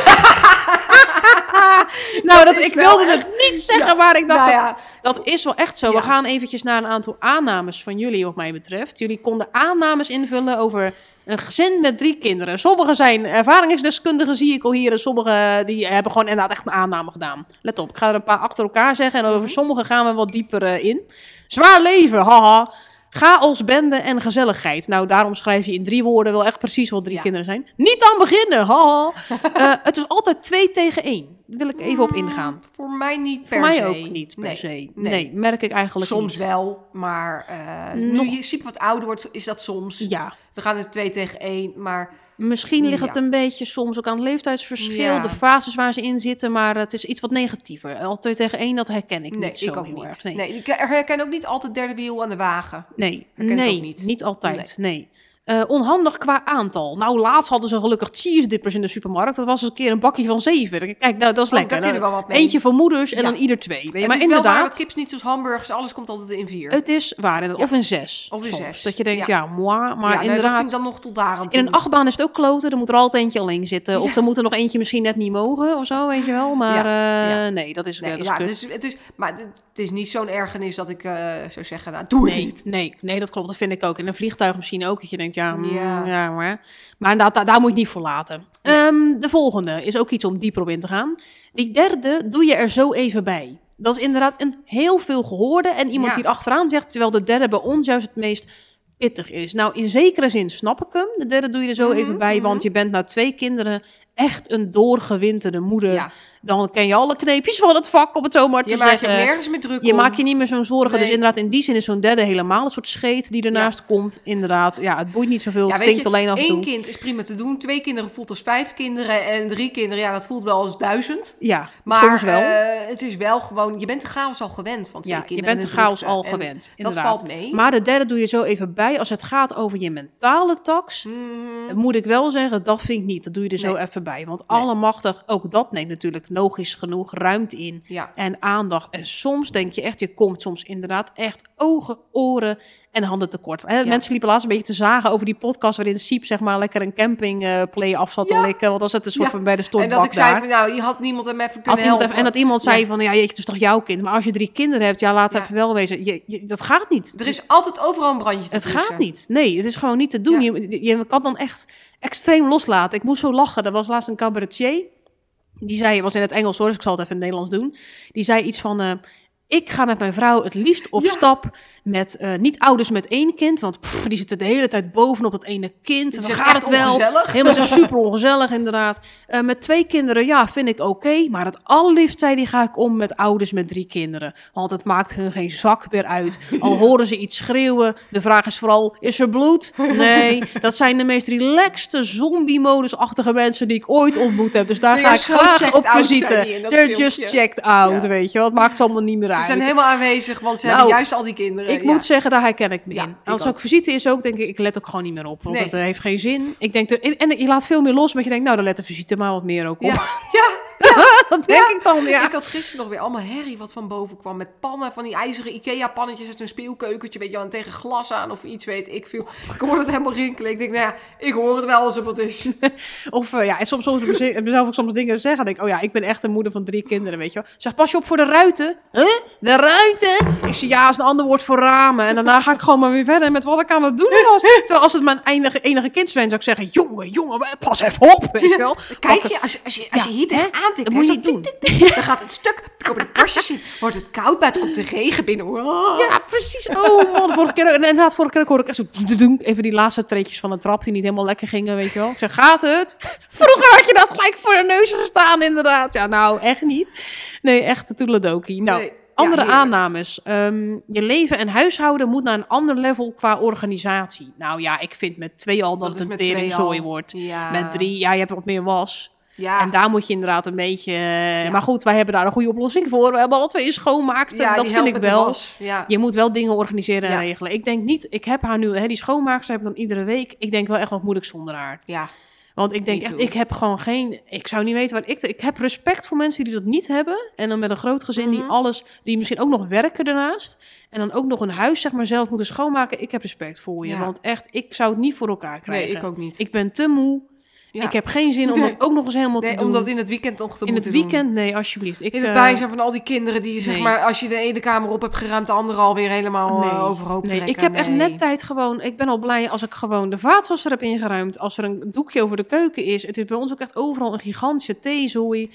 Nou, dat, ik wilde echt- het niet zeggen, Ja. maar ik dacht Nou dat, ja, Dat is wel echt zo. We gaan eventjes naar een aantal aannames van jullie, wat mij betreft. Jullie konden aannames invullen over een gezin met drie kinderen. Sommigen zijn ervaringsdeskundigen, zie ik al hier. En sommigen die hebben gewoon inderdaad echt een aanname gedaan. Let op, ik ga er een paar achter elkaar zeggen. En over Mhm. sommige gaan we wat dieper eh, in. Zwaar leven, haha. Chaos, bende en gezelligheid. Nou, daarom schrijf je in drie woorden wel echt precies wat drie Ja. kinderen zijn. Niet aan beginnen, haha. Eh, het is altijd twee tegen één. Daar wil ik even op ingaan. Voor mij niet per Voor mij se. ook niet per Nee, se. Nee. nee. merk ik eigenlijk Soms niet. wel, maar eh, Nog- nu je ziet wat ouder wordt, is dat soms. Ja, Dan gaan het twee tegen één, maar misschien ligt het een beetje soms ook aan het leeftijdsverschil, de fases waar ze in zitten, maar het is iets wat negatiever. Al twee tegen één, dat herken ik nee, niet zo ik heel niet. erg. Nee. Nee, ik herken ook niet altijd derde wiel aan de wagen. nee, herken ik nee, ook niet. niet. altijd. Nee. Eh, onhandig qua aantal. Nou, laatst hadden ze gelukkig cheese dippers in de supermarkt. Dat was een keer een bakje van zeven. Kijk, nou, dat is Oh, lekker. daar Nou, wel. Eentje voor moeders en Ja. dan ieder twee. Maar is wel inderdaad, chips niet zoals hamburgers, alles komt altijd in vier. het is waar. inderdaad. Of in zes. Of in soms. zes. Dat je denkt, Ja. ja, moi. Maar ja, nou, dat inderdaad, vind ik dan nog tot daar aan In een toe. achtbaan is het ook kloten. Er moet er altijd eentje alleen zitten. Of er moet er nog eentje misschien net niet mogen of zo, weet je wel. Maar eh, nee, dat is, Nee, dat is ja, dus, het is, maar het is niet zo'n ergernis dat ik eh, zou zeggen, nou, doe Nee, niet. nee, nee, dat klopt. Dat vind ik ook. In een vliegtuig misschien ook. Dat je denkt, ja, mm, Ja. ja. maar. Maar inderdaad, daar, daar moet je niet voor laten. Ehm, de volgende is ook iets om dieper op in te gaan. Die derde doe je er zo even bij. Dat is inderdaad een heel veel gehoorde. En iemand Ja. die achteraan zegt, terwijl de derde bij ons juist het meest pittig is. Nou, in zekere zin snap ik hem. De derde doe je er zo Mhm, even bij, want je bent na twee kinderen echt een doorgewinterde moeder. Ja. Dan ken je alle kneepjes van het vak, om het zo maar te Je maakt je zeggen. nergens meer druk Je om. maakt je niet meer zo'n zorgen. Nee. Dus inderdaad, in die zin is zo'n derde helemaal een soort scheet die ernaast komt. Inderdaad, ja, het boeit niet zoveel. Ja, het stinkt je, alleen af en toe. kind is prima te doen. Twee kinderen voelt als vijf kinderen. En drie kinderen, ja, dat voelt wel als duizend. Ja, Maar soms wel. eh, het is wel gewoon... Je bent de chaos al gewend van twee ja, je bent en de chaos al En gewend. Dat Inderdaad. valt mee. Maar de derde doe je zo even bij. Als het gaat over je mentale tax, Mm, moet ik wel zeggen, dat vind ik niet. Dat doe je er zo even bij. Want allemachtig, ook dat neemt natuurlijk logisch genoeg ruimte in. ja. En aandacht. En soms denk je echt, je komt soms inderdaad echt ogen, oren en handen tekort. Hè, Mensen liepen laatst een beetje te zagen over die podcast waarin Siep zeg maar lekker een campingplay af zat te likken. Want dan zat een soort van bij de En stortbak dat ik zei daar. van, nou, je had niemand hem even kunnen helpen. even, en dat iemand zei van, ja, jeetje, het is toch jouw kind. Maar als je drie kinderen hebt, ja, laat even wel wezen. Je, je- dat gaat niet. Er is altijd overal een brandje te Het gaat niet. Nee, het is gewoon niet te doen. Je, je kan dan echt extreem loslaten. Ik moest zo lachen. Er was laatst een cabaretier. Die zei, was in het Engels hoor, dus ik zal het even in het Nederlands doen. Die zei iets van, eh, ik ga met mijn vrouw het liefst op Ja. stap met eh, niet ouders met één kind. Want pff, die zitten de hele tijd bovenop dat ene kind. Gaat echt het wel. ongezellig. Helemaal zo super ongezellig inderdaad. Eh, met twee kinderen, ja, vind ik oké. maar het allerliefst, zei die, ga ik om met ouders met drie kinderen. Want het maakt hun geen zak meer uit. Al horen ze iets schreeuwen. De vraag is vooral, is er bloed? Nee, dat zijn de meest relaxte zombie-modus-achtige mensen die ik ooit ontmoet heb. Dus daar ga ik graag op visite. They're filmpje. just checked out, Ja. weet je wel. Het maakt ze allemaal niet meer Ze zijn helemaal aanwezig, want ze Nou, hebben juist al die kinderen. Ik ja. moet zeggen, daar herken ik me Ja, in. Als ook. ook visite is ook, denk ik, ik let ook gewoon niet meer op. Want Nee. het eh, heeft geen zin. Ik denk, de, en, en je laat veel meer los, maar je denkt, nou, dan let de visite maar wat meer ook op. Ja, ja, dat denk Ja. ik dan, ja. Ik had gisteren nog weer allemaal herrie wat van boven kwam. Met pannen, van die ijzeren Ikea-pannetjes uit een speelkeukentje. Weet je wel, en tegen glas aan of iets, weet ik veel. Ik hoorde het helemaal rinkelen. Ik denk, nou ja, ik hoor het wel als het wat is. Of eh, ja, en soms, soms meze- mezelf ook soms dingen zeggen. Dan denk ik, oh ja, ik ben echt een moeder van drie kinderen, weet je wel. Zeg, pas je op voor de ruiten. Huh? De ruiten? Ik zeg, ja, is een ander woord voor ramen. En daarna ga ik gewoon maar weer verder met wat ik aan het doen was. Terwijl als het mijn enige, enige kind zijn, zou ik zeggen, jongen, jongen, pas even op, weet je wel. Kijk je, als je, als je, als je Ja, hier tikt, Dat hè, moet je niet doen. dan gaat het stuk. Dan komen de borstjes in. Wordt het koud, buiten komt de regen binnen. Ja, precies. Oh man, de vorige keer, en inderdaad, vorige keer hoorde ik echt zo, even die laatste treetjes van de trap die niet helemaal lekker gingen, weet je wel. Ik zeg, gaat het? Vroeger had je dat gelijk voor je neus gestaan, inderdaad. Ja, nou, echt niet. Nee, echt toedeledokie. Nou, Nee. Andere aannames. Ehm, je leven en huishouden moet naar een ander level qua organisatie. Nou ja, ik vind met twee al dat, Dat het een teringzooi wordt. Ja. Met drie, ja, je hebt wat meer was. Ja. En daar moet je inderdaad een beetje... eh, Maar goed, wij hebben daar een goede oplossing voor. We hebben alle twee schoonmaakster. ja, dat vind ik wel. Ja. Je moet wel dingen organiseren en regelen. Ik denk niet, ik heb haar nu, hè, die schoonmaakster heb ik dan iedere week. Ik denk wel echt wat moet ik zonder haar. ja. Want ik denk echt, ik heb gewoon geen, ik zou niet weten waar ik, ik heb respect voor mensen die dat niet hebben. En dan met een groot gezin die Mhm. alles, die misschien ook nog werken daarnaast. En dan ook nog een huis, zeg maar, zelf moeten schoonmaken. Ik heb respect voor je. Ja. Want echt, ik zou het niet voor elkaar krijgen. Nee, ik ook niet. Ik ben te moe. Ja. Ik heb geen zin om Nee. dat ook nog eens helemaal Nee, te doen. om dat in het weekend nog te in het doen. weekend, nee, alsjeblieft. Ik, In het eh, bijzijn van al die kinderen die, zeg nee. maar, als je de ene kamer op hebt geruimd, de andere alweer helemaal Nee, eh, overhoop Nee, trekken. ik heb echt Nee. net tijd gewoon. Ik ben al blij als ik gewoon de vaatwasser heb ingeruimd. Als er een doekje over de keuken is. Het is bij ons ook echt overal een gigantische theezooi.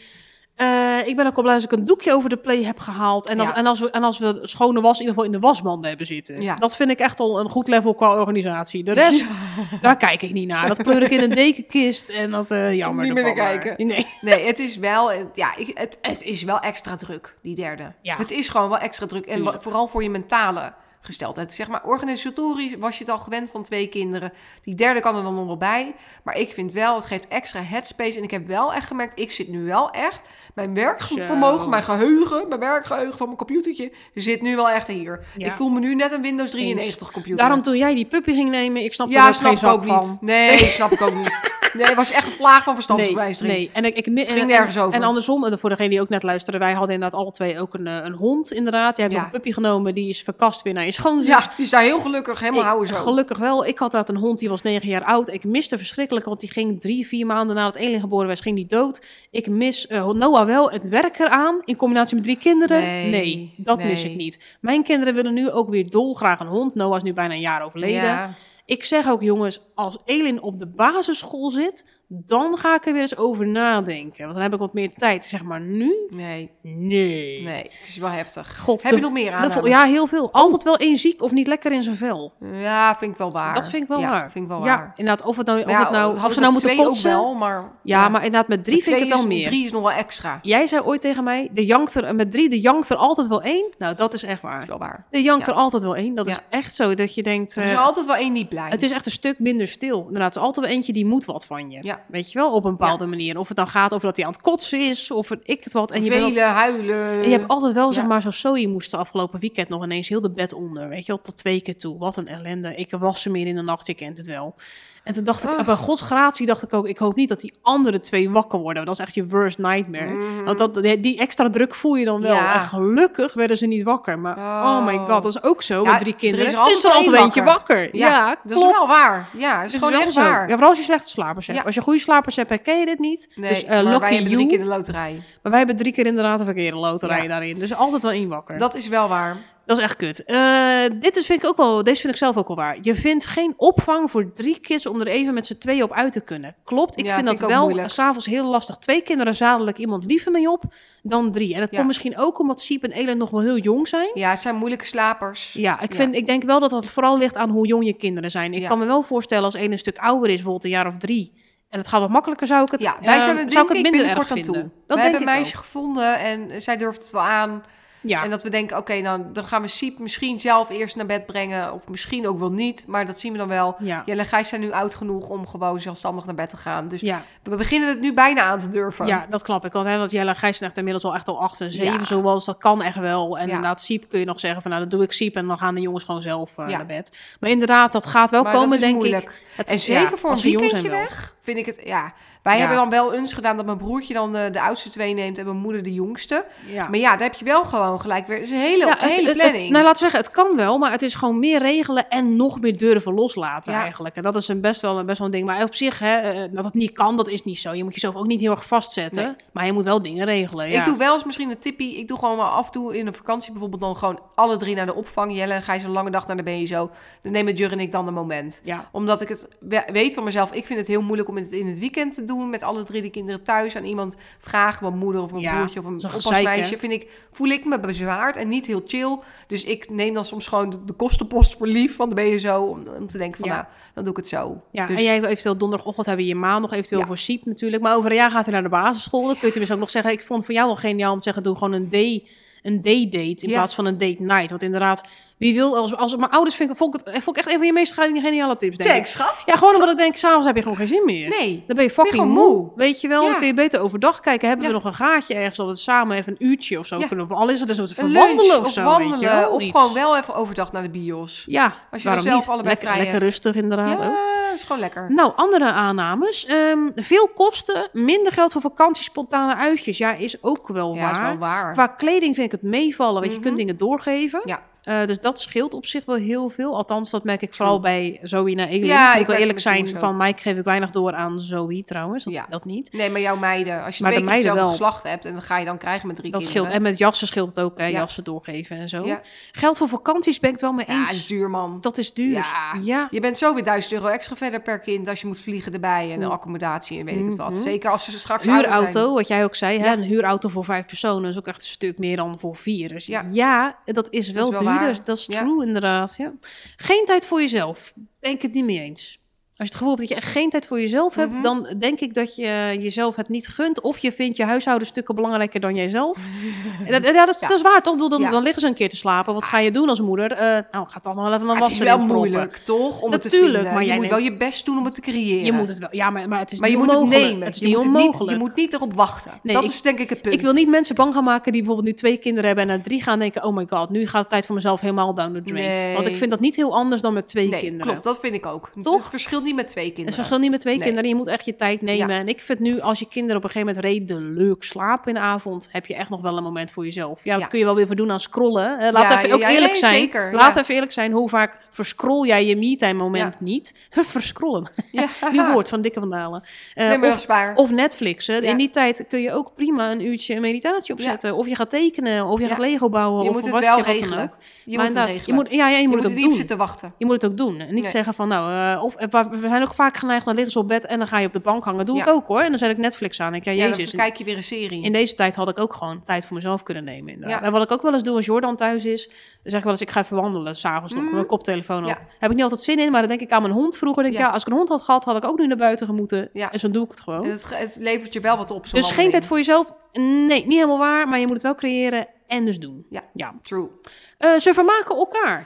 Eh, ik ben ook al blij als ik een doekje over de play heb gehaald. En, dat- Ja. en, als we, en als we schone was in ieder geval in de wasmanden hebben zitten. Ja. Dat vind ik echt al een goed level qua organisatie. De rest, daar kijk ik niet naar. Dat pleur ik in een dekenkist. En dat, eh jammer. Niet meer kijken. Nee. Nee, het is wel, eh, ja, ik, het, het is wel extra druk, die derde. Het is gewoon wel extra druk. En Tuurlijk. vooral voor je mentale gesteldheid. Zeg maar, organisatorisch was je het al gewend van twee kinderen. Die derde kan er dan nog wel bij. Maar ik vind wel, het geeft extra headspace. En ik heb wel echt gemerkt, ik zit nu wel echt... Mijn werkvermogen, mijn geheugen, mijn werkgeheugen van mijn computertje... zit nu wel echt hier. Ja. Ik voel me nu net een Windows 93 computer. Daarom toen jij die puppy ging nemen, ik snap ja, snap geen ook van. niet. Nee, snap ik ook niet. Nee, het was echt een vlaag van verstandsbewijzering. Nee, en ik, ik, en, nergens en- over. En andersom, en voor degene die ook net luisterde, wij hadden inderdaad alle twee ook een, eh, een hond, inderdaad. Die hebben Ja. een puppy genomen, die is verkast weer naar schoonzus. Ja, die is daar heel gelukkig, helemaal Ik- houden zo. Gelukkig wel. Ik had dat een hond, die was negen jaar oud. Ik miste verschrikkelijk, want die ging drie, vier maanden nadat eenling geboren werd, ging die dood. Ik mis eh, Noah wel het werk eraan, in combinatie met drie kinderen. Nee, dat mis ik niet. Mijn kinderen willen nu ook weer dolgraag een hond. Noah is nu bijna een jaar overleden. Ja. Ik zeg ook, jongens, als Elin op de basisschool zit, dan ga ik er weer eens over nadenken. Want dan heb ik wat meer tijd. Zeg maar nu? Nee, Nee. nee, het is wel heftig. God, Heb de- je nog meer aan? ja, heel veel. Altijd wel één ziek of niet lekker in zijn vel. Ja, vind ik wel waar. Dat vind ik wel ja, waar. vind ik wel ja, waar. inderdaad. Of, het nou, of, ja, het nou, of ze nou moeten kotsen. ook wel, maar... Ja, maar inderdaad, met drie met vind ik het wel meer. Drie is nog wel extra. Jij zei ooit tegen mij, de jankt er, met drie, de jankt er altijd wel één. Nou, dat is echt Dat is waar. wel waar. De jankt Ja. er altijd wel één. Dat is Ja. echt zo, dat je denkt... Er is eh, er altijd wel één niet blij. Het is echt een stuk minder stil. Inderdaad, het is altijd wel eentje die moet wat van je. Ja. Weet je wel, op een bepaalde manier. Of het dan gaat over dat hij aan het kotsen is, of het ik het wat. En je, bent Velen, altijd- huilen. en je hebt altijd wel, zeg maar, zo moest de afgelopen weekend nog ineens heel de bed onder. Weet je wel, tot twee keer toe. Wat een ellende. Ik was ze meer in de nacht, je kent het wel. En toen dacht ik, Ach. bij gods gratie dacht ik ook, ik hoop niet dat die andere twee wakker worden. Want dat is echt je worst nightmare. Want dat, die extra druk voel je dan wel. Mhm. Ja. En gelukkig werden ze niet wakker. Maar oh, Oh. my god, dat is ook zo Ja, met drie er kinderen. is er altijd is er wel altijd één eentje wakker. Ja, dat klopt. is wel waar. Ja, het is gewoon wel echt zo. waar. Ja, vooral als je slechte slapers hebt. Als je goede slapers hebt, herken je dit niet. Nee, dus eh maar lucky wij hebben you. drie keer de loterij. Maar wij hebben drie keer inderdaad een verkeerde loterij daarin. Dus altijd wel één wakker. Dat, Dat is wel waar. Is echt kut. Eh, dit is, vind ik ook wel, deze vind ik zelf ook wel waar. Je vindt geen opvang voor drie kids om er even met z'n tweeën op uit te kunnen. Klopt, ik Ja, vind dat ik wel s'avonds heel lastig. Twee kinderen zadelijk iemand liever mee op dan drie. En dat Ja. komt misschien ook omdat Siep en Elen nog wel heel jong zijn. Ja, het zijn moeilijke slapers. Ja, ik, Ja. vind, ik denk wel dat dat vooral ligt aan hoe jong je kinderen zijn. Ik kan me wel voorstellen als één een stuk ouder is, bijvoorbeeld een jaar of drie. En het gaat wat makkelijker, zou ik het, Ja, wij eh, zijn er zou ik het minder erg vinden. toe. Dat we hebben een meisje gevonden en zij durft het wel aan. Ja, En dat we denken, oké, nou, dan gaan we Siep misschien zelf eerst naar bed brengen. Of misschien ook wel niet, maar dat zien we dan wel. ja, Jelle en Gijs zijn nu oud genoeg om gewoon zelfstandig naar bed te gaan. Dus ja, we beginnen het nu bijna aan te durven. ja, dat knap ik. Want, hè, want Jelle en Gijs zijn echt inmiddels al echt al acht en zeven, Ja. zoals dat kan echt wel. En inderdaad, Siep kun je nog zeggen van, nou, dat doe ik Siep en dan gaan de jongens gewoon zelf eh, naar bed. Maar inderdaad, dat gaat wel Maar komen, denk moeilijk. ik. Het En is- zeker voor een weekendje weg, vind ik het, ja. Wij Ja. hebben dan wel eens gedaan dat mijn broertje dan de, de oudste twee neemt en mijn moeder de jongste. Ja. Maar ja, daar heb je wel gewoon gelijk weer. Het is een hele, Ja, het- hele het- planning. Het, nou, laat zeggen, het kan wel, maar het is gewoon meer regelen en nog meer durven loslaten Ja. eigenlijk. En dat is een best wel, een best wel een ding. Maar op zich, hè, eh, dat het niet kan, dat is niet zo. Je moet jezelf ook niet heel erg vastzetten, Nee. maar je moet wel dingen regelen. Ja. Ik doe wel eens misschien een tippie. Ik doe gewoon maar af en toe in een vakantie bijvoorbeeld dan gewoon alle drie naar de opvang. Jelle, ga je een lange dag naar de BSO. Dan nemen Jur en ik dan een moment. Ja, Omdat ik het we- weet van mezelf. Ik vind het heel moeilijk om het in het weekend te doen. Met alle drie de kinderen thuis. Aan iemand vragen. Mijn moeder of mijn Ja, broertje of een oppasmeisje. Vind ik, voel ik me bezwaard en niet heel chill. Dus ik neem dan soms gewoon de, de kostenpost voor lief van de BSO. Om, om te denken van Ja. nou, dan doe ik het zo. ja. Dus- en jij eventueel donderdagochtend hebben je maan nog eventueel Ja. voor Siep natuurlijk. Maar over een jaar gaat hij naar de basisschool. Dan kun je tenminste ook nog zeggen, ik vond voor jou wel geniaal om te zeggen, doe gewoon een day, een day date in Ja. plaats van een date night. Want inderdaad, wie wil, als, als mijn ouders vind ik, vond ik, het, vond ik echt een van je meest geniale tips, denk ik. schat. Ja, gewoon omdat ik denk, s'avonds heb je gewoon geen zin meer. Nee. Dan ben je fucking moe. moe. Weet je wel, Ja. dan kun je beter overdag kijken. Hebben we nog een gaatje ergens dat we samen even een uurtje of zo Ja. kunnen... Of al is het dus zo te verwandelen of zo, wandelen. weet je wel. Of gewoon wel even overdag naar de bios. Ja, Als je zelf niet? allebei lekker, lekker rustig inderdaad ook. Ja, is gewoon lekker. Nou, andere aannames. Ehm, veel kosten, minder geld voor vakanties, spontane uitjes. Ja, is ook wel waar. is wel waar. Qua kleding vind ik het meevallen, want je Mhm. kunt dingen doorgeven. Ja. Eh, dus dat scheelt op zich wel heel veel. Althans, dat merk ik vooral bij Zoe naar Elin. Ja, ik ik moet wel merk eerlijk zijn, jongens van Mike geef ik weinig door aan Zoe trouwens. Dat, Ja. dat niet. Nee, maar jouw meiden, als je Maar de twee keer hetzelfde wel. geslacht hebt... en dan ga je dan krijgen met drie Dat kinderen. scheelt. En met jassen scheelt het ook, hè, Ja. jassen doorgeven en zo. Ja. Geld voor vakanties ben ik het wel mee Ja, eens. dat is duur, man. Dat is duur. Ja. ja. Je bent zo weer 1000 euro extra verder per kind als je moet vliegen erbij en de accommodatie en weet ik het wat. Mhm. Zeker als ze straks. Huurauto, wat jij ook zei, hè? Ja. een huurauto voor vijf personen is ook echt een stuk meer dan voor vier. Dus ja, Ja. dat is wel, wel waar. Dat is Ja. true, inderdaad. Ja. Geen tijd voor jezelf. Ben ik het niet mee eens. Als je het gevoel hebt dat je echt geen tijd voor jezelf hebt, Mhm. dan denk ik dat je jezelf het niet gunt. Of je vindt je huishoudstukken belangrijker dan jijzelf. dat, ja, dat, Ja. dat is waar, toch? Bedoel, dan, Ja. dan liggen ze een keer te slapen. Wat ga je doen als moeder? Eh, nou, gaat dan wel even een was het is wel moeilijk, toch? Om het te Natuurlijk, maar je moet neemt- wel je best doen om het te creëren. Je moet het wel. Ja, maar, maar het is maar je niet moet het nemen. Het is je niet moet onmogelijk. niet, je moet niet erop wachten. Nee, dat ik- is denk ik het punt. Ik wil niet mensen bang gaan maken die bijvoorbeeld nu twee kinderen hebben en naar drie gaan denken: oh my god, nu gaat de tijd voor mezelf helemaal down the drain. Nee. Want ik vind dat niet heel anders dan met twee Nee, kinderen. klopt. Dat vind ik ook. Toch? Het verschilt niet met twee Het kinderen. verschilt niet met twee Nee. kinderen. Je moet echt je tijd nemen. Ja. En ik vind nu, als je kinderen op een gegeven moment redelijk slapen in de avond, heb je echt nog wel een moment voor jezelf. Ja, dat Ja. kun je wel weer voor doen aan scrollen. Eh, laat Ja, even ook eerlijk zijn. zeker, Laat even eerlijk zijn. Hoe vaak verscroll jij je me-time moment niet? Verscrollen. Ja. Nieuw woord van Dikke Vandalen. Eh, Nee, maar dat of, of Netflixen. Ja. In die tijd kun je ook prima een uurtje meditatie opzetten. Of je gaat tekenen. Of je gaat Lego bouwen. je of moet het wel regelen. Je moet het regelen. je moet, ja, ja, je, Je moet moet het ook doen. zitten wachten. Je moet het ook doen. En niet zeggen van, nou, eh, of, eh, we zijn ook vaak geneigd, dan liggen ze op bed en dan ga je op de bank hangen. Doe Ja. ik ook hoor. En dan zet ik Netflix aan. Ik, ja, Ja, jezus. dan kijk je weer een serie. in deze tijd had ik ook gewoon tijd voor mezelf kunnen nemen. Inderdaad. Ja. En wat ik ook wel eens doe als Jordan thuis is, dan zeg ik wel eens, ik ga even wandelen, s'avonds nog, met mijn koptelefoon op. Ja. Heb ik niet altijd zin in, maar dan denk ik aan mijn hond vroeger. Denk ik, Ja. als ik een hond had gehad, had ik ook nu naar buiten gemoeten. Ja. En zo doe ik het gewoon. En het, het levert je wel wat op. zo'n Dus geen tijd voor jezelf? Nee, niet helemaal waar, maar je moet het wel creëren en dus doen. Ja. ja. True. Eh, ze vermaken elkaar.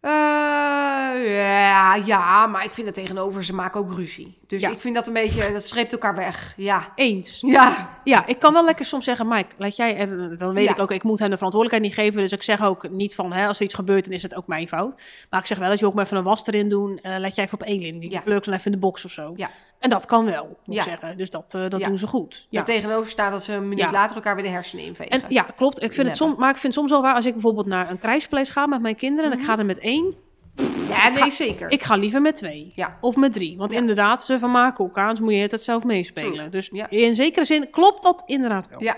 Eh, ja, ja, maar ik vind het tegenover, ze maken ook ruzie. Dus Ja. ik vind dat een beetje, dat streept elkaar weg. Ja. Eens. Ja. Ja, ik kan wel lekker soms zeggen, Mike, laat jij, en dan weet Ja. ik ook, ik moet hem de verantwoordelijkheid niet geven. Dus ik zeg ook niet van, hè, als er iets gebeurt, dan is het ook mijn fout. Maar ik zeg wel, als je ook maar even een was erin doen, eh laat jij even op Elin. Die Ja. pleukt dan even in de box of zo. Ja. En dat kan wel, moet Ja. zeggen. Dus dat, eh, dat Ja. doen ze goed. Ja. Tegenover staat dat ze een minuut Ja. later elkaar weer de hersenen invegen. En ja, klopt. Ik vind het soms, maar ik vind het soms wel waar als ik bijvoorbeeld naar een kruisplace ga met mijn kinderen en ik ga er met één. Ja, nee, zeker. Ik ga liever met twee. Ja. Of met drie. Want Ja. inderdaad, ze vermaken elkaar. Anders moet je het zelf meespelen. Dus Ja. in zekere zin klopt dat inderdaad wel. ja.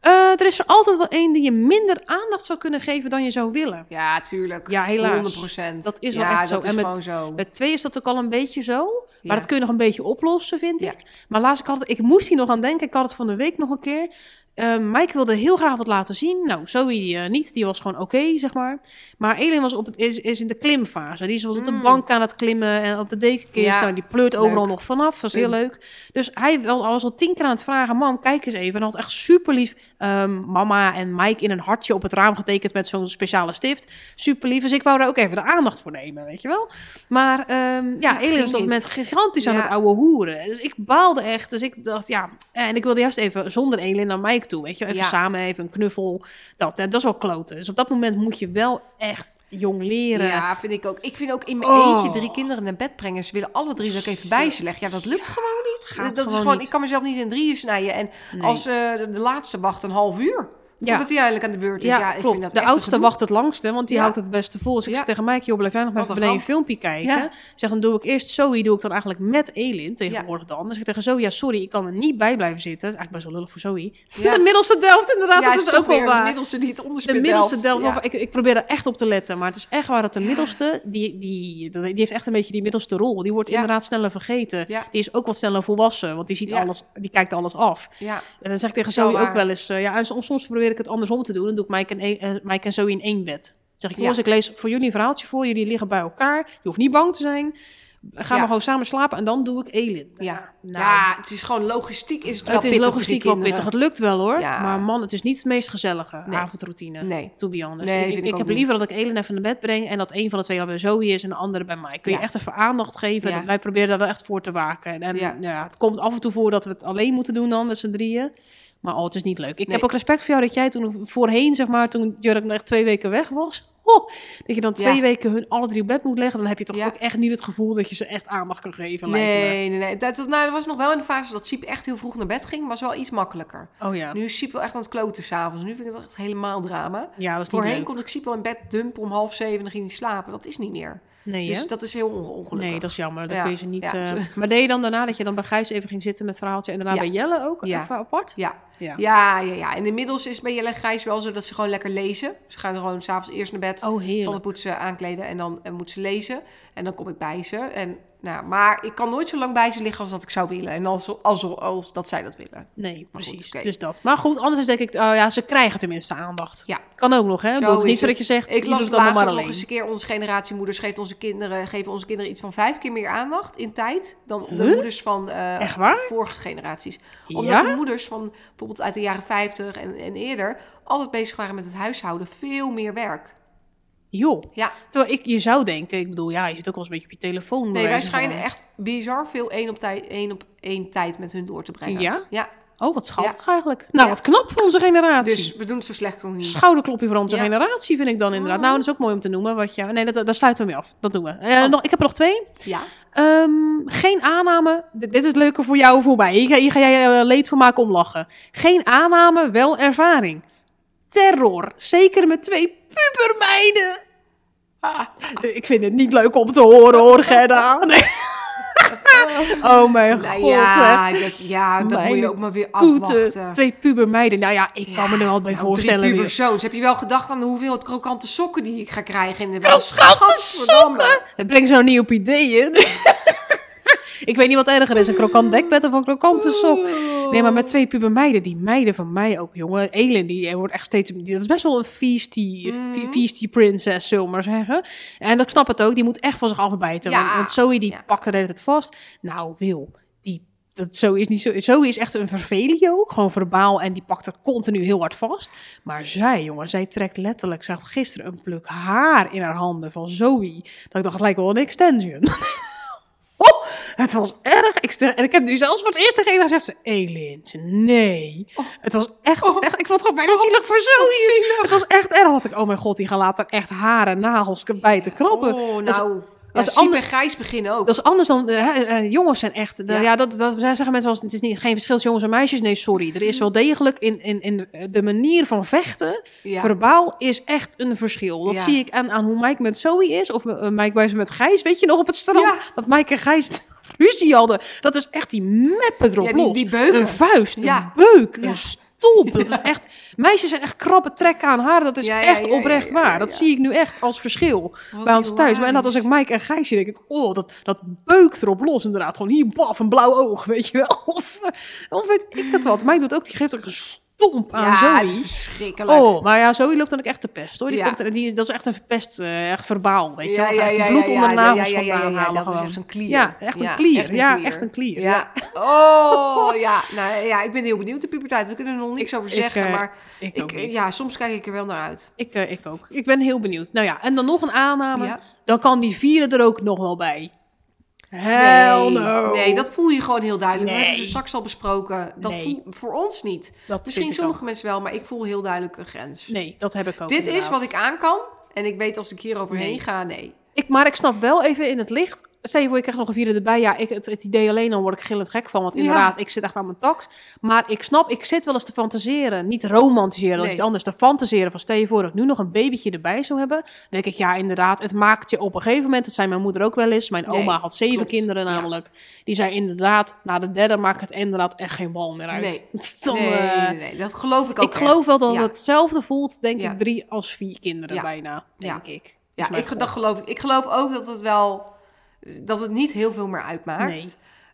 Eh, er is er altijd wel één die je minder aandacht zou kunnen geven dan je zou willen. ja, tuurlijk. Ja, helaas. 100%. Dat is wel ja, echt zo. En met- gewoon zo. Met twee is dat ook al een beetje zo. Maar dat kun je nog een beetje oplossen, vind Ja. ik. Maar laatst, ik, had het, ik moest hier nog aan denken. Ik had het van de week nog een keer. Eh, Mike wilde heel graag wat laten zien. Nou, Zoe eh, niet. Die was gewoon oké, zeg maar. Maar Elin was op het, is, is in de klimfase. Die was op de Mm. bank aan het klimmen en op de dekenkist. Ja. Nou, die pleurt overal Leuk. nog vanaf. Dat is heel Leuk. Dus hij was al tien keer aan het vragen... Mam, kijk eens even. En had echt super lief mama en Mike in een hartje op het raam getekend... met zo'n speciale stift. Super lief. Dus ik wou daar ook even de aandacht voor nemen, weet je wel. Maar ehm, ja, Elin was op dat moment gigantisch aan het ouwe hoeren. Dus ik baalde echt. Dus ik dacht, ja... En ik wilde juist even zonder Elin naar Mike toe, weet je wel. Even Ja. samen, even een knuffel. Dat, dat is wel kloten. Dus op dat moment moet je wel echt jong leren. Ja, vind ik ook. Ik vind ook in mijn Oh. eentje drie kinderen naar bed brengen. Ze willen alle drie dat ik even bij ze leg. Ja, dat lukt gewoon niet. dat is gewoon niet. ik kan mezelf niet in drieën snijden. En Nee. als eh, de, de laatste wacht een half uur, Ja. voordat hij eindelijk aan de beurt is. Ja, Ja, ik klopt. Vind dat de oudste wacht het langste, want die Ja. houdt het beste vol. Dus ik zeg tegen Mike, joh, blijf jij nog maar even een beneden een filmpje kijken. Zeg, dan doe ik eerst Zoe, doe ik dan eigenlijk met Elin tegenwoordig dan. Dus ik tegen Zoe, ja, sorry, ik kan er niet bij blijven zitten. Dat is eigenlijk best wel lullig voor Zoe. De middelste Delft, inderdaad, dat is ook wel weer De waar. middelste die het De middelste Delft, ik, ik probeer er echt op te letten. Maar het is echt waar dat de middelste, die, die, die heeft echt een beetje die middelste rol. Die wordt inderdaad sneller vergeten. Die is ook wat sneller volwassen, want die ziet alles, die kijkt alles af. En dan zeg ik tegen Zoe ook waar. wel eens... eh, ja, soms probeer ik het andersom te doen. Dan doe ik Mike en, een- eh, Mike en Zoe in één bed. Dan zeg ik, Ja. jongens, ik lees voor jullie een verhaaltje voor. Jullie liggen bij elkaar. Je hoeft niet bang te zijn. Ga Ja. maar gewoon samen slapen en dan doe ik Elin. Ja. Nou, ja, het is gewoon logistiek is het wel het is logistiek wel pittig. Het lukt wel hoor. Ja. Maar man, het is niet het meest gezellige Nee. avondroutine. Nee. To be honest. Nee, ik ik, heb niet. liever dat ik Elin even naar bed breng en dat een van de twee dan bij Zoe is en de andere bij mij. Kun je echt even aandacht geven. Dat- Wij proberen daar wel echt voor te waken. En, en Ja. ja. het komt af en toe voor dat we het alleen moeten doen dan met z'n drieën. Maar oh, het is niet leuk. Ik Nee. heb ook respect voor jou dat jij toen voorheen, zeg maar, toen Jurk nog echt twee weken weg was. Oh, dat je dan twee Ja. weken hun alle drie op bed moet leggen. Dan heb je toch Ja. ook echt niet het gevoel dat je ze echt aandacht kan geven. Nee, nee, nee. Dat, nou, dat was nog wel in de fase dat Siep echt heel vroeg naar bed ging, maar was wel iets makkelijker. Oh ja. Nu is Siep wel echt aan het kloten s'avonds. Nu vind ik het echt helemaal drama. Ja, dat is niet Voorheen leuk. kon ik Siep wel in bed dumpen om half zeven en dan ging hij slapen. Dat is niet meer. Nee, Dus hè? dat is heel on- ongelukkig. Nee, dat is jammer. Dan Ja, kun je ze niet... ja, eh, ze- Maar deed je dan daarna dat je dan bij Gijs even ging zitten met verhaaltje... en daarna Ja. bij Jelle ook Ja. even apart? Ja. Ja. Ja, ja, ja. En inmiddels is bij Jelle en Gijs wel zo dat ze gewoon lekker lezen. Ze gaan gewoon s'avonds eerst naar bed, Oh, heerlijk. tanden poetsen, aankleden en dan eh, moet ze lezen. En dan kom ik bij ze. En, nou, maar ik kan nooit zo lang bij ze liggen als dat ik zou willen. En als, als, als dat zij dat willen. Nee, Maar goed, precies. Dus dat. Maar goed, anders denk ik... Oh ja, ze krijgen tenminste aandacht. Ja. Kan ook nog, hè? Het is niet zo dat je zegt... Ik las het laatst nog eens een keer. Onze generatiemoeders geeft onze kinderen, geven onze kinderen iets van vijf keer meer aandacht in tijd dan de Huh? moeders van eh, Echt waar? vorige generaties. Omdat Ja? de moeders van bijvoorbeeld uit de jaren 50 en, en eerder altijd bezig waren met het huishouden. Veel meer werk. Joh. Ja, Terwijl ik, je zou denken... Ik bedoel, ja, je zit ook wel eens een beetje op je telefoon. nee, wij van. schijnen echt bizar veel één op, tijd, één op één tijd met hun door te brengen. Ja? Ja, Oh, wat schattig eigenlijk. Nou, Ja. wat knap voor onze generatie. dus we doen het zo slecht nog niet. Schouderklopje voor onze Ja. generatie vind ik dan inderdaad. Nou, dat is ook mooi om te noemen. Wat je, nee, dat, daar sluiten we mee af. Dat doen we. Eh, Oh. nog, ik heb er nog twee. Ja, Ehm, geen aanname. Dit, dit is leuker voor jou of voor mij. Hier, ga- hier ga jij eh, leed van maken om lachen. Geen aanname, wel ervaring. Terror. Zeker met twee pubermeiden. Ik vind het niet leuk om te horen hoor, Gerda. Nee. oh mijn nou, god. ja, dat, ja, dat moet je ook maar weer Koeten. afwachten. Twee pubermeiden. Nou ja, ik kan me er wel bij Nou, voorstellen. Drie puberzoons. Heb je wel gedacht aan de hoeveelheid krokante sokken die ik ga krijgen in de was? Krokante sokken! Het brengt zo'n niet op ideeën. Ik weet niet wat erger is, een krokant dekbed of een krokante sok. Nee, maar met twee pubermeiden, die meiden van mij ook, jongen. Elin, die wordt echt steeds... die- Dat is best wel een feisty, fe- feisty princess, zullen we maar zeggen. En ik snap het ook, die moet echt van zich afbijten. Ja. Want, Zoe, die Ja. pakt er de hele tijd vast. Nou, Wil, die... Dat Zoe is niet zo. Zoe is echt een vervelio, gewoon verbaal en die pakt er continu heel hard vast. Maar zij, jongen, zij trekt letterlijk. Ze had gisteren een pluk haar in haar handen van Zoe. Dat ik dacht, het lijkt wel een extension. oh, het was erg. Ik stel- en ik heb nu zelfs voor het eerst tegen haar gezegd, ze, Elin, ze, nee. Het was echt, echt, ik vond het gewoon bijna zielig voor Zoe. Het was echt erg. Dat ik, oh mijn god, die gaan later echt haar en nagels bij te krabben. Oh, Dat is- nou. dat Ja, is Siep ander- en Gijs beginnen ook. dat is anders dan eh, hè, eh, jongens zijn echt. de- ja. Ja. dat, dat zeggen mensen wel. eens, Het is niet geen verschil tussen jongens en meisjes. Nee, sorry. Er is wel degelijk in, in, in de- manier van vechten. Ja. Verbaal is echt een verschil. Dat zie ik aan, aan hoe Mike met Zoe is. Of uh, Mike bij ze met Gijs. Weet je nog op het strand? Ja. Dat Mike en Gijs ruzie hadden. Dat is echt die meppen erop Ja, die- los. die beuken. Een vuist, Ja. een beuk, Ja. een stoep. Dat is echt... Meisjes zijn echt krabbe trekken aan haar. Dat is echt oprecht waar. Dat zie ik nu echt als verschil bij ons thuis. Maar en dat als ik. Mike en Gijsje denk ik, oh, dat, dat beukt erop los inderdaad. Gewoon hier, baf, een blauw oog, weet je wel. Of, eh, of weet ik het wat. Mike doet ook, die geeft ook een stomp aan Ja, het is Zoe. verschrikkelijk. Oh, maar ja, Zoe loopt dan ook echt te pest, hoor. Die Ja. komt, die, dat is echt een verpest, eh, echt verbaal, weet je Ja, wel. ja, echt ja, bloed ja, onder nagels ja, ja, ja, vandaan ja, halen dat is echt zo'n klier. Ja, echt een klier. een ja, echt een klier. Ja. Oh, ja. Nou ja, ik ben heel benieuwd de puberteit. We kunnen er nog niks Ik- over ik, zeggen, eh, maar Ik, ja, soms kijk ik er wel naar uit. Ik, eh, ik ook. Ik ben heel benieuwd. Nou ja, en dan nog een aanname. Ja. Dan kan die vierde er ook nog wel bij. Hell nee, no. nee, dat voel je gewoon heel duidelijk. Dat Nee. hebben we straks al besproken. Dat Nee. voel, voor ons niet. Dat Misschien sommige ook. mensen wel, maar ik voel heel duidelijk een grens. Nee, dat heb ik ook Dit is wat ik aan kan. En ik weet als ik hier overheen Nee. ga, nee. Ik, maar ik snap wel even in het licht. Stel je voor, je krijgt nog een vierde erbij. Ja, ik, het, het idee alleen al word ik gillend gek van. Want Ja. inderdaad, ik zit echt aan mijn tax. Maar ik snap, ik zit wel eens te fantaseren. Niet romantiseren, dat is iets anders. Te fantaseren van stel je voor dat ik nu nog een babytje erbij zou hebben. Dan denk ik, ja inderdaad, het maakt je op een gegeven moment. Dat zei mijn moeder ook wel eens. Mijn Nee, oma had zeven klopt. kinderen Ja. namelijk. Die zei inderdaad, na de derde maakt het inderdaad echt geen bal meer uit. Nee. Dan, nee, eh, nee, dat geloof ik ook ik geloof wel dat Ja. het hetzelfde voelt, denk ik, drie als vier kinderen bijna, denk ik. Ja, ik, dat geloof ik. Ik geloof ook dat het wel... Dat het niet heel veel meer uitmaakt. Nee.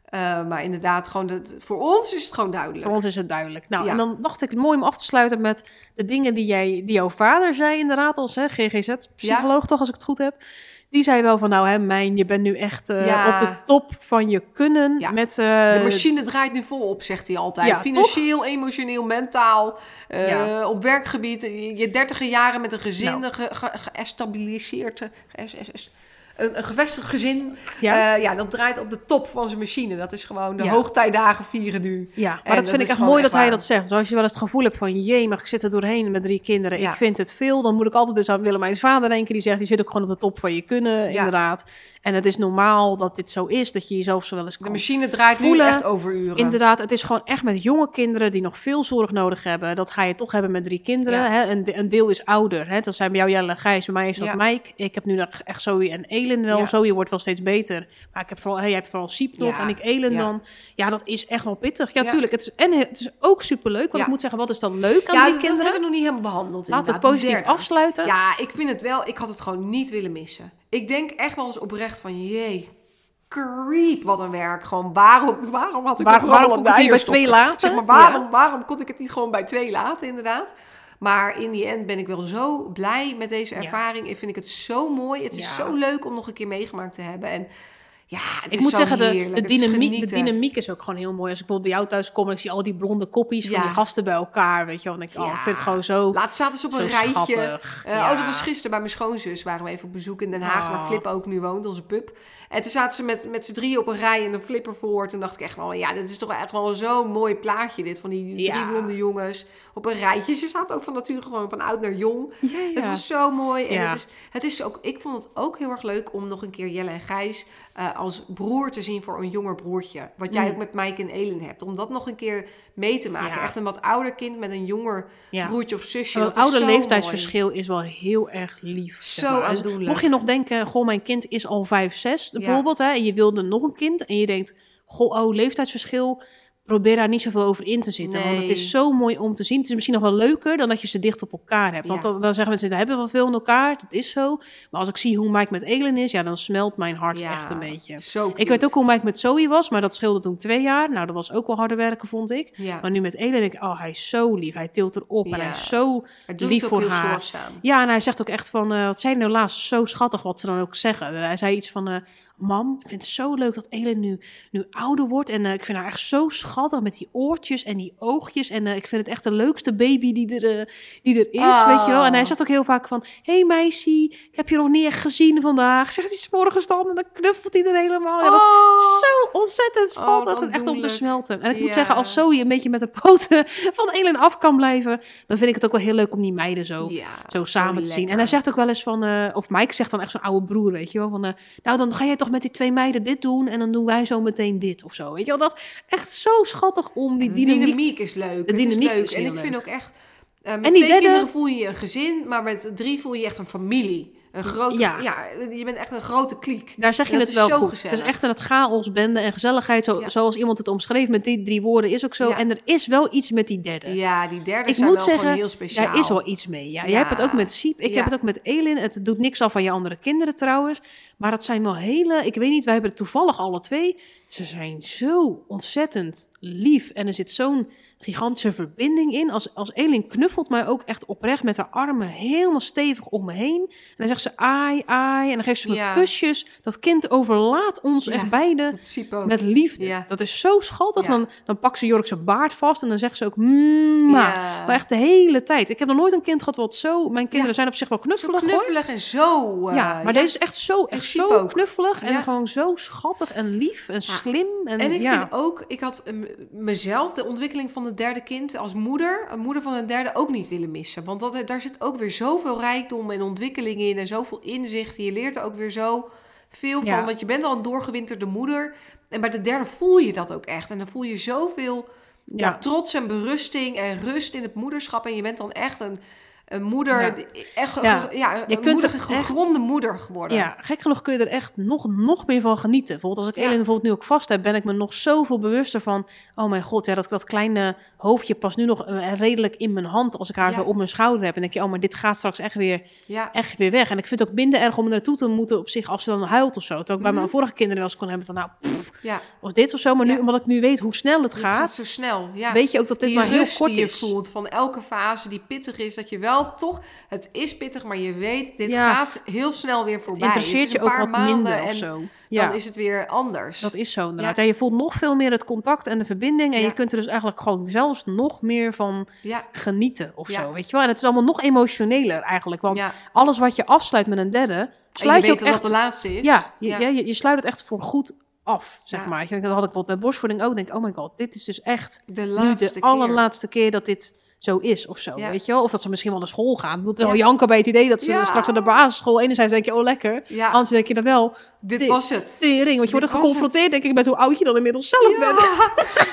Eh, maar inderdaad, gewoon dat, voor ons is het gewoon duidelijk. Voor ons is het duidelijk. Nou, Ja. en dan dacht ik mooi om af te sluiten met de dingen die, jij, die jouw vader zei, inderdaad, als hè, GGZ-psycholoog toch, als ik het goed heb. Die zei wel van, nou hè, mijn, je bent nu echt eh, Ja. op de top van je kunnen. Met, eh, De machine draait nu volop, zegt hij altijd. Financieel, emotioneel, mentaal. Op werkgebied. Je dertiger jaren met een gezin Nou. ge, geëstabiliseerd. Een, een gevestigd gezin, Ja. ja. ja, dat draait op de top van zijn machine. Dat is gewoon de Ja. hoogtijdagen vieren nu. Ja, maar En dat dat vind ik echt mooi echt dat hij dat zegt. Zoals je wel het gevoel hebt van, jee, maar ik zit er doorheen met drie kinderen. Ja. Ik vind het veel. Dan moet ik altijd dus aan Willemijns vader denken. Die zegt, die zit ook gewoon op de top van je kunnen, inderdaad. En het is normaal dat dit zo is, dat je jezelf zo wel eens De kan machine draait Voelen, nu echt overuren. Inderdaad, het is gewoon echt met jonge kinderen die nog veel zorg nodig hebben. Dat ga je toch hebben met drie kinderen. Ja. Hè? Een, de- een deel is ouder. Hè? Dat zijn bij jou Jelle en Gijs, bij mij is dat Ja. Mike. Ik heb nu nog echt Zoe en Elin wel. Ja. Zoe wordt wel steeds beter. Maar ik heb vooral, hey, jij hebt vooral Siep nog Ja. en ik Elin Ja. dan. Ja, dat is echt wel pittig. Ja, Ja. tuurlijk. Het is, en het is ook superleuk. Want Ja. ik moet zeggen, wat is dan leuk aan ja, die dat, dat kinderen? hebben we nog niet helemaal behandeld. Laten we het positief afsluiten. Ja, ik vind het wel. Ik had het gewoon niet willen missen. Ik denk echt wel eens oprecht van, jee, creep, wat een werk. Gewoon, waarom, waarom had ik waarom rabbel kon ik het niet bij twee laten? Zeg maar, waarom, waarom kon ik het niet gewoon bij twee laten, inderdaad? Maar in die end ben ik wel zo blij met deze Ja. ervaring. Ik vind ik het zo mooi. Het is Ja. zo leuk om nog een keer meegemaakt te hebben. En ja, het Ik is moet zo zeggen, de, de, dynamiek, de dynamiek is ook gewoon heel mooi. Als ik bijvoorbeeld bij jou thuis kom en ik zie al die blonde koppies van die gasten bij elkaar. Weet je wel, oh, ik vind het gewoon zo, Laatst zaten ze op een rijtje. Eh, Ja. Oh, dat was gisteren bij mijn schoonzus. Waren we even op bezoek in Den Haag, Oh. waar Flip ook nu woont, onze pup. En toen zaten ze met, met z'n drieën op een rij en een flipper voor. Toen dacht ik echt wel, ja, dit is toch echt wel zo'n mooi plaatje dit. Van die drie Ja. blonde jongens op een rijtje. Ze zaten ook van nature gewoon van oud naar jong. Ja, ja. Het was zo mooi. En het is, het is ook, ik vond het ook heel erg leuk om nog een keer Jelle en Gijs eh, als broer te zien voor een jonger broertje. Wat jij Mm. ook met Mike en Elin hebt. Om dat nog een keer mee te maken. Ja. Echt een wat ouder kind met een jonger Ja. broertje of zusje. Dat is oude leeftijdsverschil is wel heel erg lief. zeg Zo maar. Dus aandoenlijk. mocht je nog denken, goh, mijn kind is al 5, 6 Ja. bijvoorbeeld. Hè, en je wilde nog een kind. En je denkt, goh, oh, leeftijdsverschil. Probeer daar niet zoveel over in te zitten. Want het is zo mooi om te zien. Het is misschien nog wel leuker dan dat je ze dicht op elkaar hebt. Want Ja. dan, dan zeggen mensen, we hebben wel veel in elkaar. Dat is zo. Maar als ik zie hoe Mike met Elin is, ja, dan smelt mijn hart Ja, echt een beetje. Ik weet ook hoe Mike met Zoe was, maar dat scheelde toen twee jaar. Nou, dat was ook wel harder werken, vond ik. Ja, Maar nu met Elin denk ik, oh, hij is zo lief. Hij tilt erop en hij is zo lief voor haar. zorgzaam. ja, en hij zegt ook echt van, eh, wat hij nou laatst? Zo schattig wat ze dan ook zeggen. Hij zei iets van, eh, mam, ik vind het zo leuk dat Elin nu, nu ouder wordt. En eh, ik vind haar echt zo schattig met die oortjes en die oogjes. En eh, ik vind het echt de leukste baby die er, eh, die er is, Oh. weet je wel. En hij zegt ook heel vaak van, hey meisje, ik heb je nog niet echt gezien vandaag. Zegt iets morgens dan en dan knuffelt hij er helemaal. Ja, dat is Oh. zo ontzettend Oh, schattig. en echt om te smelten. En ik moet zeggen, als Zoe een beetje met de poten van Elin af kan blijven, dan vind ik het ook wel heel leuk om die meiden zo Ja, zo samen te zien. En hij zegt ook wel eens van, of Mike zegt dan echt zo'n oude broer, weet je wel, van, nou dan ga jij toch met die twee meiden dit doen en dan doen wij zo meteen dit of zo. Weet je wel, dat echt zo schattig om die De dynamiek. dynamiek is leuk. De dynamiek is leuk. is en ik vind ook echt... eh, met En die twee derde- kinderen voel je je een gezin, maar met drie voel je echt een familie. Een grote... Ja. Ja. je bent echt een grote kliek. Daar zeg je dat het is wel zo goed. Het is echt een het chaos, bende en gezelligheid, zo, Ja. zoals iemand het omschreef met die drie woorden, is ook zo. Ja. En er is wel iets met die derde. Ja, die derde Ik moet wel zeggen, heel speciaal. Daar is wel iets mee. Ja. Jij hebt het ook met Siep. Ik heb het ook met Elin. Het doet niks af van je andere kinderen trouwens. Maar het zijn wel hele... Ik weet niet, wij hebben het toevallig alle twee. Ze zijn zo ontzettend lief. En er zit zo'n gigantische verbinding in. Als, als Elin knuffelt mij ook echt oprecht met haar armen helemaal stevig om me heen. En dan zegt ze ai, ai. En dan geeft ze me Ja. kusjes. Dat kind overlaat ons Ja. echt beiden ook. met liefde. Ja. Dat is zo schattig. Dan, dan pakt ze Jork zijn baard vast en dan zegt ze ook. Ja. Maar echt de hele tijd. Ik heb nog nooit een kind gehad wat zo... Mijn kinderen zijn op zich wel Zo knuffelig, hoor. knuffelig en zo... eh, ja, maar deze is echt zo, echt zo knuffelig en gewoon zo schattig en lief en slim. En, En ik ja. vind ook, ik had eh, mezelf de ontwikkeling van het derde kind als moeder, een moeder van een derde, ook niet willen missen. Want dat, daar zit ook weer zoveel rijkdom en ontwikkeling in en zoveel inzicht. Je leert er ook weer zo veel van, Ja. want je bent al een doorgewinterde moeder. En bij de derde voel je dat ook echt. En dan voel je zoveel ja. Ja. trots en berusting en rust in het moederschap. En je bent dan echt een, een moeder, Ja. echt Ja. ja, een Je kunt moeder, er echt- gegronde moeder geworden. Ja, gek genoeg kun je er echt nog, nog meer van genieten. Bijvoorbeeld als ik. Elin bijvoorbeeld nu ook vast heb, ben ik me nog zoveel bewuster van... Oh mijn god, ja, dat, dat kleine hoofdje past nu nog eh, redelijk in mijn hand als ik haar zo op mijn schouder heb. En denk je, oh, maar dit gaat straks echt weer, ja. echt weer weg. En ik vind het ook minder erg om er naartoe te moeten op zich als ze dan huilt of zo. Terwijl ik bij mijn Mhm. vorige kinderen wel eens kon hebben van, nou, pff, ja. of dit of zo. Maar nu, omdat ik nu weet hoe snel het Het gaat gaat, zo snel. Ja. weet je ook dat dit die maar heel rust kort die je is. voelt van elke fase die pittig is, dat je wel toch, het is pittig, maar je weet, dit Ja. gaat heel snel weer voorbij. Het interesseert je ook wat minder of en zo. Dan Ja, is het weer anders. dat is zo inderdaad. Ja. je voelt nog veel meer het contact en de verbinding. En je kunt er dus eigenlijk gewoon zelfs nog meer van genieten of zo, weet je wel. En het is allemaal nog emotioneler eigenlijk. Want alles wat je afsluit met een derde, sluit je je, ook echt... de laatste is. ja, je, je, je sluit het echt voor goed af, zeg Ja. maar. Ik denk, Dat had ik wat met borstvoeding ook. denk oh my god, dit is dus echt De nu de keer. allerlaatste keer dat dit zo is of zo, Ja. weet je wel? Of dat ze misschien wel naar school gaan. Ja. al janken bij het idee dat ze straks naar de basisschool... Enerzijds denk je, oh lekker. Anders denk je dan wel, dit was het. tering. Want je wordt geconfronteerd, denk ik, met hoe oud je dan inmiddels zelf bent.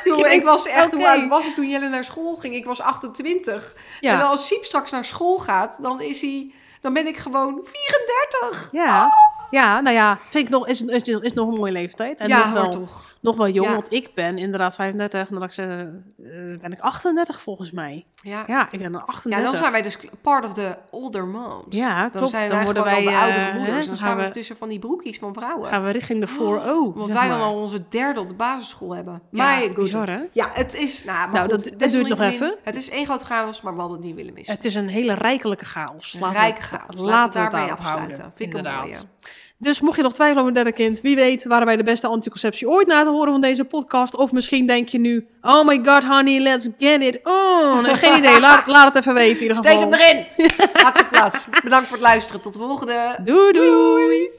Je ik was echt, hoe oud was ik toen Jelle naar school ging? Ik was 28. En als Siep straks naar school gaat, dan is hij... Dan ben ik gewoon 34. ja. ja, nou ja, vind ik nog, is, is, is nog een mooie leeftijd. En ja, wel, toch. Nog wel jong, Ja. want ik ben inderdaad 35. En dan eh, ben ik 38 volgens mij. Ja. Ja, ik ben dan Ja, 38. dan zijn wij dus part of the older moms. Ja, dan klopt. zijn Dan worden wij, de oudere eh, moeders. hè, Dan staan gaan we we- tussen van die broekjes van vrouwen. Gaan we richting de 4-0. Want zeg wij dan al onze derde op de basisschool hebben. Ja, Maar goed. bizar hè? Ja, het is... Nou, maar Nou, goed, dat- dat duurt nog even. Het is één groot chaos, maar we hadden het niet willen missen. Het is een hele rijkelijke chaos. Laten rijke chaos. Laten, Laten we daarbij afsluiten. Vind ik een mooie. Dus mocht je nog twijfelen over een derde kind, wie weet waren wij de beste anticonceptie ooit na te horen van deze podcast. Of misschien denk je nu, oh my god honey, let's get it on. Nee, geen idee, laat, laat het even weten in ieder Steek geval. hem erin! Laatste plaats. Bedankt voor het luisteren. Tot de volgende. Doei doei.